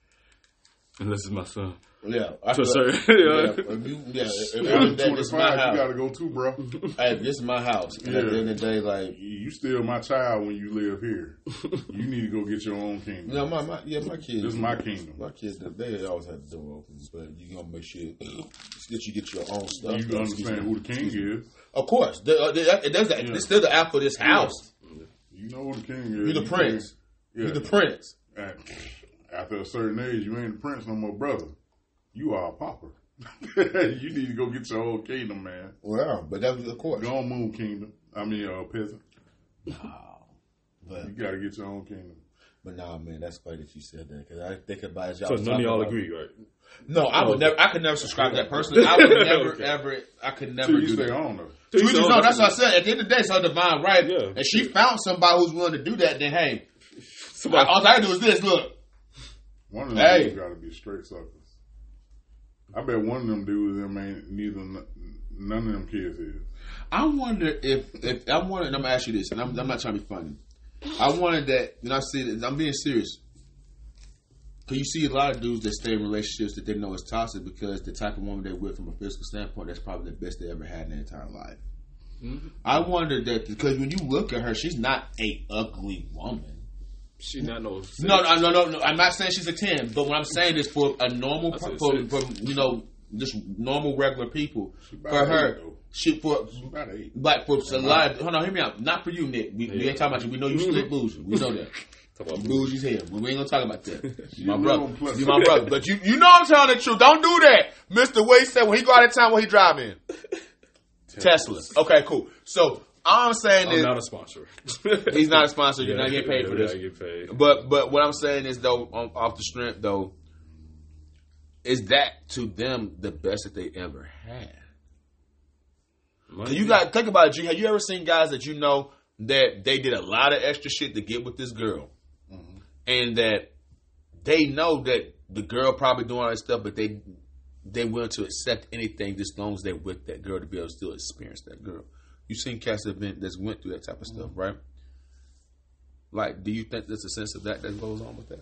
unless it's my son. Yeah, I To a feel- certain, Yeah, yeah. <laughs> if you, yeah, if, if, After if that, this my 25, you gotta go too, bro. Hey, this is my house. And at the end of the day, like, You still my child when you live here. You need to go get your own kingdom. you know, my, my yeah, my kids. This is my kingdom. My kids, they always have the door open, but you gonna make sure <coughs> that you get your own stuff. You understand who the king is. Of course, the, uh, the, it does that. Yeah. It's still the apple of this house. You know who the king is. You the You prince. can't- You Yeah. the prince. At- After a certain age, you ain't the prince no more, brother. You are a pauper. <laughs> you need to go get your own kingdom, man. Well, but that was of course. Go on, moon kingdom. I mean, uh, peasant. No, but You gotta get your own kingdom. but nah, man, that's funny that you said that because I think about it. So none of y'all agree, right? No, I would never. I could never subscribe to that personally. <laughs> I would never, Okay. ever. I could So never you do stay that. on though. To each his own. That's what I said. At the end of the day, it's her divine right. Yeah. And she found somebody who's willing to do that. Then hey, Somebody- all I do is this. Look, One of them Hey. dudes got to be straight suckers. I bet one of them dudes them ain't neither none of them kids is. I wonder if if I wonder. And I'm gonna ask you this, and I'm, I'm not trying to be funny. I wanted that, and I see that I'm being serious. Cause you see a lot of dudes that stay in relationships that they know is toxic because the type of woman they're with, from a physical standpoint, that's probably the best they ever had in their entire life. Mm-hmm. I wonder that because when you look at her, she's not a ugly woman. She not no. No, no, no, no, no. I'm not saying she's a ten, but what I'm saying is for a normal, per- for, for you know, just normal regular people, for her, she for She's like for a lot. Hold on, hear me out. Not for you, Nick. We, we ain't talking about you. We know you split bougie. We know that. <laughs> Talk about You bougie as hell. But we ain't gonna talk about that. <laughs> You my brother. on You my brother. But you you know I'm telling the truth. Don't do that. Mr. Wade said when he go out of town, what he drive in? Tesla. Okay, cool. So all I'm saying I'm is not a sponsor. <laughs> he's not a sponsor. You're not getting paid for this. Get paid. But but what I'm saying is though, on, off the strength though, is that to them the best that they ever had? Money. You got think about it. G. Have you ever seen guys that you know that they did a lot of extra shit to get with this girl, and that they know that the girl probably doing all that stuff, but they they willing to accept anything just as long as they're with that girl to be able to still experience that girl. You seen cats that been that's went through that type of stuff, right? Like, do you think there's a sense of that that goes on with that?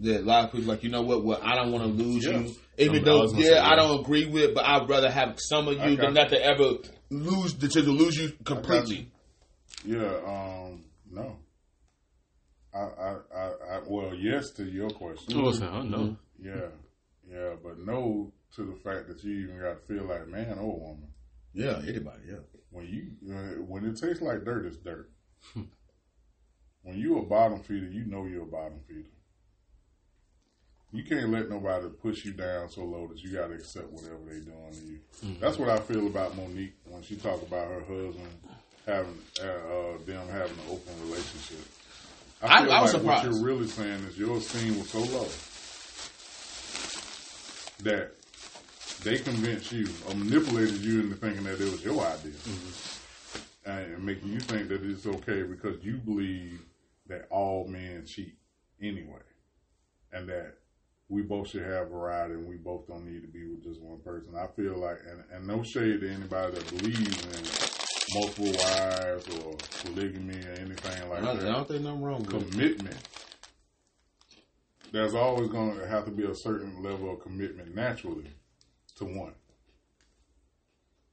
That a lot of people like, you know what? Well, I don't want to lose Yeah. you, even though was yeah, I don't agree with, but I'd rather have some of you than not to ever lose to, to lose you you. completely. Yeah, um, no. I, I, I, I, well, yes to your question. I was saying, I know. Yeah, yeah, but no to the fact that you even got to feel like man or woman. Yeah, anybody, yeah. When you, uh, when it tastes like dirt, it's dirt. when you a bottom feeder, you know you're a bottom feeder. You can't let nobody push you down so low that you got to accept whatever they doing to you. That's what I feel about Monique when she talk about her husband having uh, uh, them having an open relationship. I- feel I was like what you're really saying is your esteem was so low that they convinced you or manipulated you into thinking that it was your idea. Mm-hmm. And making you think that it's okay because you believe that all men cheat anyway, and that we both should have variety and we both don't need to be with just one person. I feel like, and, and no shade to anybody that believes in multiple wives or polygamy or anything like I, that I don't think nothing wrong with it. commitment. There's always going to have to be a certain level of commitment naturally to one.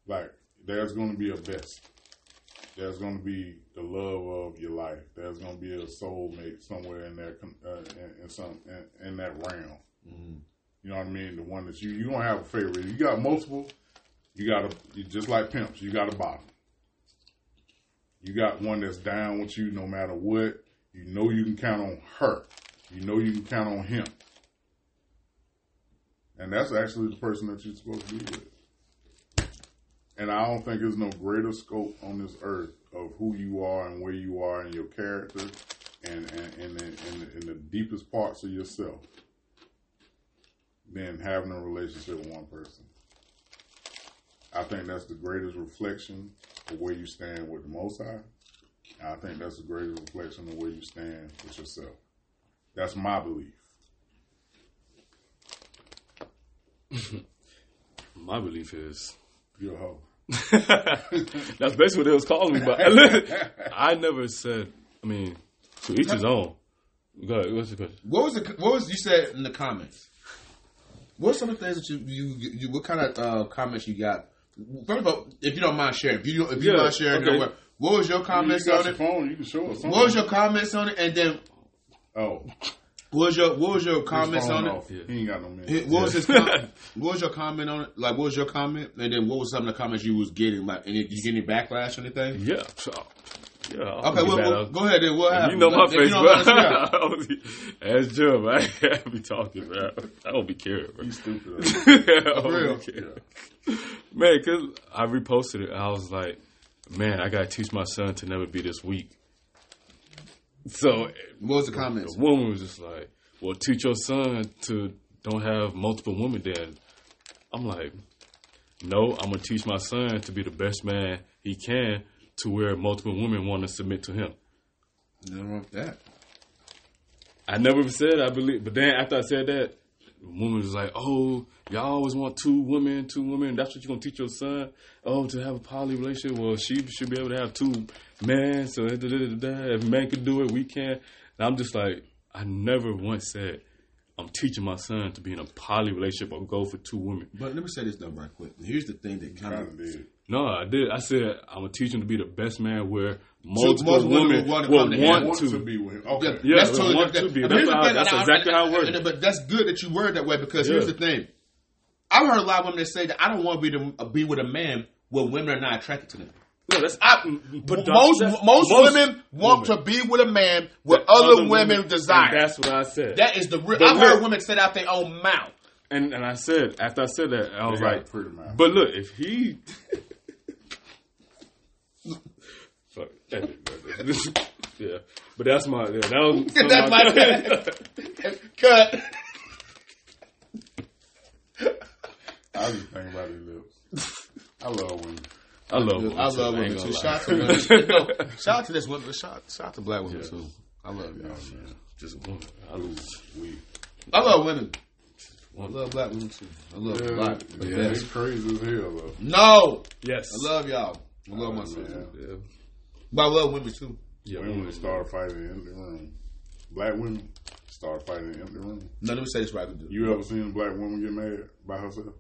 Like there's going to be a best. There's going to be the love of your life. There's going to be a soulmate somewhere in that uh, in, in some in, in that realm. You know what I mean? The one that you you don't have a favorite. You got multiple. You got a just like pimps. You got a bottom. You got one that's down with you no matter what. You know you can count on her. You know you can count on him. And that's actually the person that you're supposed to be with. And I don't think there's no greater scope on this earth of who you are and where you are in your character and, and, and, in, in, in the deepest parts of yourself than having a relationship with one person. I think that's the greatest reflection of where you stand with the Most High. And I think that's the greatest reflection of where you stand with yourself. That's my belief. <laughs> My belief is You're a hoe. <laughs> that's basically what they was calling me. But I never said. I mean, to each his own. Go ahead. What's the question? What was the what was you said in the comments? What are some of the things that you you, you what kind of uh, comments you got? First of all, if you don't mind sharing, if you if you Yeah, mind sharing, okay. no way. what was your You comments got on your it? phone, you can show us. What was your comments on it? And then Oh, what was your what was your comments phone on it? off. Yeah. He ain't got no minute. Hey, What was his com- <laughs> what was your comment on it? Like, what was your comment? And then what was some of the comments you was getting? Like, and you get any backlash or anything? Yeah. so- Yeah. Okay, well, well, go ahead. Then what happened? You know my If face, don't bro. mind, yeah. <laughs> I was- As Jim, <laughs> I can't be talking, bro. I don't be caring, bro. He's stupid. <laughs> I real? be caring. Man, cause I reposted it. I was like, man, I gotta teach my son to never be this weak. So What was the comments? the woman was just like, well, teach your son to don't have multiple women. Then I'm like, no, I'm gonna teach my son to be the best man he can, to where multiple women want to submit to him. Nothing wrong with that. I never said I believe, but then after I said that, the woman was like, "Oh, y'all always want two women, two women. That's what you're gonna teach your son? Oh, to have a poly relationship? Well, she should be able to have two men. So da, da, da, da, da. if men can do it, we can." And I'm just like, I never once said I'm teaching my son to be in a poly relationship or go for two women. But let me say this though, right quick. Here's the thing that kind Kind of of did. No, I did. I said I'm gonna teach him to be the best man where multiple multiple women women will want to will come to him. want Want to. to be with him. Okay. Yeah, that's totally want different. to be. But That's here's how- that's I- exactly how it works. But that's good that you word that way because Yeah. here's the thing. I've heard a lot of women that say that I don't want to be the, uh, be with a man where women are not attracted to them. No, that's I, but most that's- most women want women. to be with a man where that other, women, and desire. That's what I said. That is the real. I've heard women say that out their own mouth. and and I said after I said that I was got like, pretty mouth. but look, if he. <laughs> Fuck, edit that. <laughs> yeah, but that's my yeah, that was <laughs> That's my cut. I just think about his lips. I love women. I love women. I love women too. Shout out to women. No, <laughs> shout out to this woman. Shout, shout out to black women too. I love y'all, man. Just a woman. I lose. We. I love women. I love black women too. I love Yeah, black. yeah, Yeah. it's crazy as hell though. No, Yes. I love y'all. I love my Oh, sister. man. Yeah. But I love women too. Yeah, Women women. start fighting in the empty room. Black women start fighting in the empty room. No, let me say this right. I do. You ever seen a black woman get mad by herself?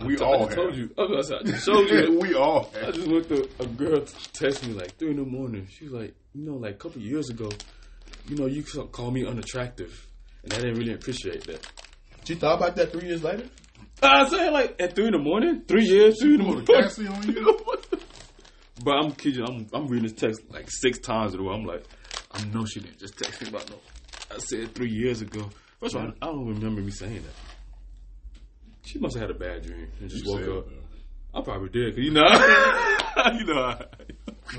I We t- all I just told have. you. I, was- I just showed you. <laughs> we all I just looked at a girl text me like three in the morning. She was like, you know, like a couple years ago, you know, you call me unattractive, and I didn't really appreciate that. She thought about that three years later. I said like at three in the morning, three years, three in the morning. Cassie on you? <laughs> <laughs> but I'm kidding. I'm I'm reading this text like six times in a row. I'm like, I know she didn't just text me about no. I said three years ago. First of all, I don't remember me saying that. She must have had a bad dream and just You woke up. it, I probably did, cause you know, <laughs> you know, I,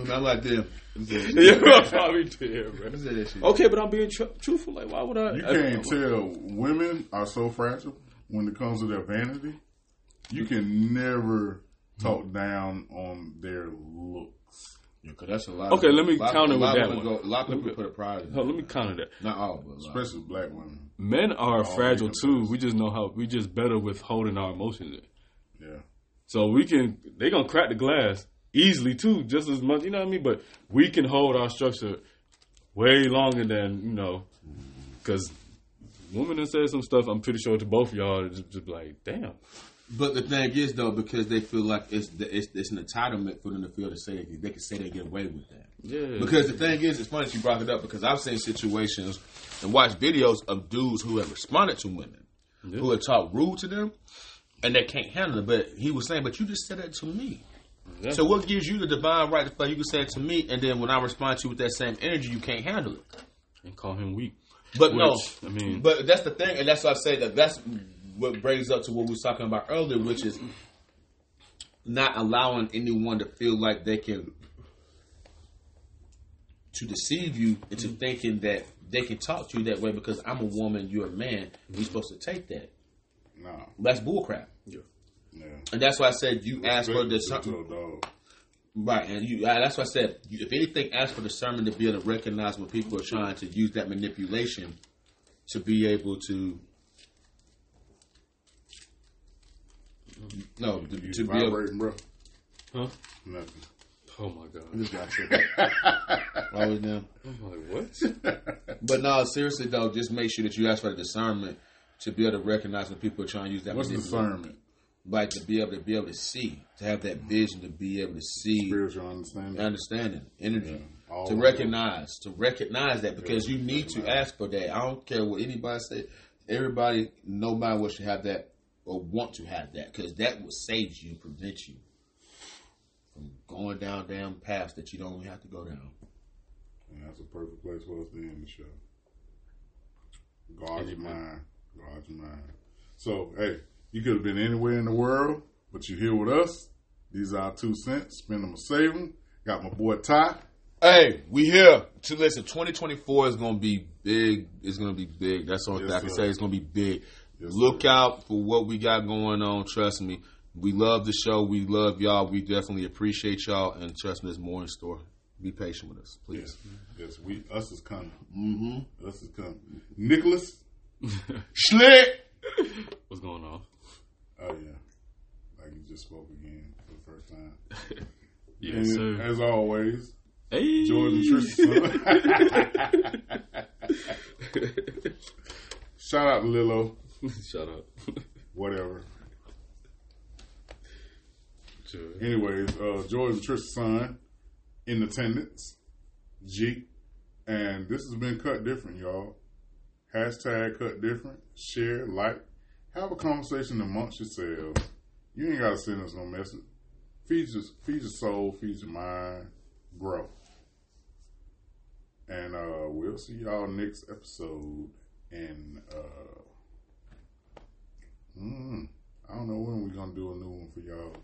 No, I'm like them. <laughs> yeah, I probably did, bro. Let me say that shit. Okay, but I'm being tr- truthful. Like, why would I? You I- can't tell women are so fragile when it comes to their vanity. You can never talk down on their looks. Yeah, 'cause that's a lot. Okay, of, let me a lot, counter with that one. Go, a lot of Let people me- put a pride in Hold, let me counter that. Not all, but a lot. Especially black women. Men are fragile too. We just know how. We just better with holding our emotions. in. Yeah. So we can. They gonna crack the glass easily too, just as much. You know what I mean? But we can hold our structure way longer than you know, because women have said some stuff. I'm pretty sure to both of y'all, just, just like, damn. But the thing is, though, because they feel like it's the, it's, it's an entitlement for them to feel to say they can, they can say they get away with that. Yeah. Because the thing is, it's funny that you brought it up because I've seen situations and watched videos of dudes who have responded to women who have talked rude to them and they can't handle it. But he was saying, "But you just said that to me." Yeah. So what gives you the divine right to feel you can say it to me, and then when I respond to you with that same energy, you can't handle it? and call him weak. But no, I mean- but that's the thing, and that's why I say that that's what brings up to what we was talking about earlier, which is not allowing anyone to feel like they can to deceive you into mm-hmm. thinking that they can talk to you that way because I'm a woman, you're a man, you're mm-hmm. supposed to take that. No. That's bullcrap. Yeah. And that's why I said you ask for Respect this to a dog. Right, and you, that's why I said, you, if anything, ask for discernment to be able to recognize when people are trying to use that manipulation to be able to. No, to, You to be able. vibrating, bro. Huh? Nothing. Oh my god. This guy tripping. Always now. I'm like, what? <laughs> But no, seriously though, just make sure that you ask for the discernment to be able to recognize when people are trying to use that. What's manipulation. discernment? Like to be able to be able to see, to have that vision, to be able to see, Spiritual understanding. understanding, energy. Yeah, all to recognize, to recognize that because Yeah, you need to ask for that. I don't care what anybody say. Everybody, nobody wants to have that or want to have that because that will save you, prevent you from going down damn paths that you don't even have to go down. And that's a perfect place for us to end the show. Guard your mind. Guard your mind. So, hey, you could have been anywhere in the world, but you're here with us. These are our two cents. Spend them or save them. Got my boy Ty. Hey, we here to listen. 2024 is going to be big. It's going to be big. That's all Yes, I can sir. say. It's going to be big. Look out for what we got going on. Trust me. We love the show. We love y'all. We definitely appreciate y'all. And trust me, there's more in store. be patient with us, please. Yes, yes. We us is coming. Mm-hmm. Us is coming. Nicholas <laughs> Schlick. What's going on? Oh yeah, like you just spoke again for the first time. <laughs> Yes, and sir. as always, Hey, Jordan Tristan. <laughs> Shout out to Lilo. <laughs> Shut up. <laughs> Whatever. Sure. Anyways, uh, Jordan Tristan's son in attendance. G. And this has been cut different, y'all. Hashtag cut different. Share, like, have a conversation amongst yourselves. You ain't gotta send us no message. Feed your, feed your soul, feed your mind, grow. And uh, we'll see y'all next episode. And uh, mm, I don't know when we're gonna do a new one for y'all.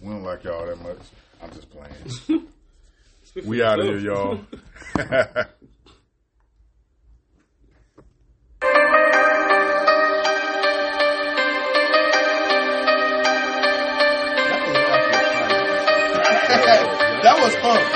We don't like y'all that much. I'm just playing. <laughs> we out of here, y'all. <laughs> That was fun.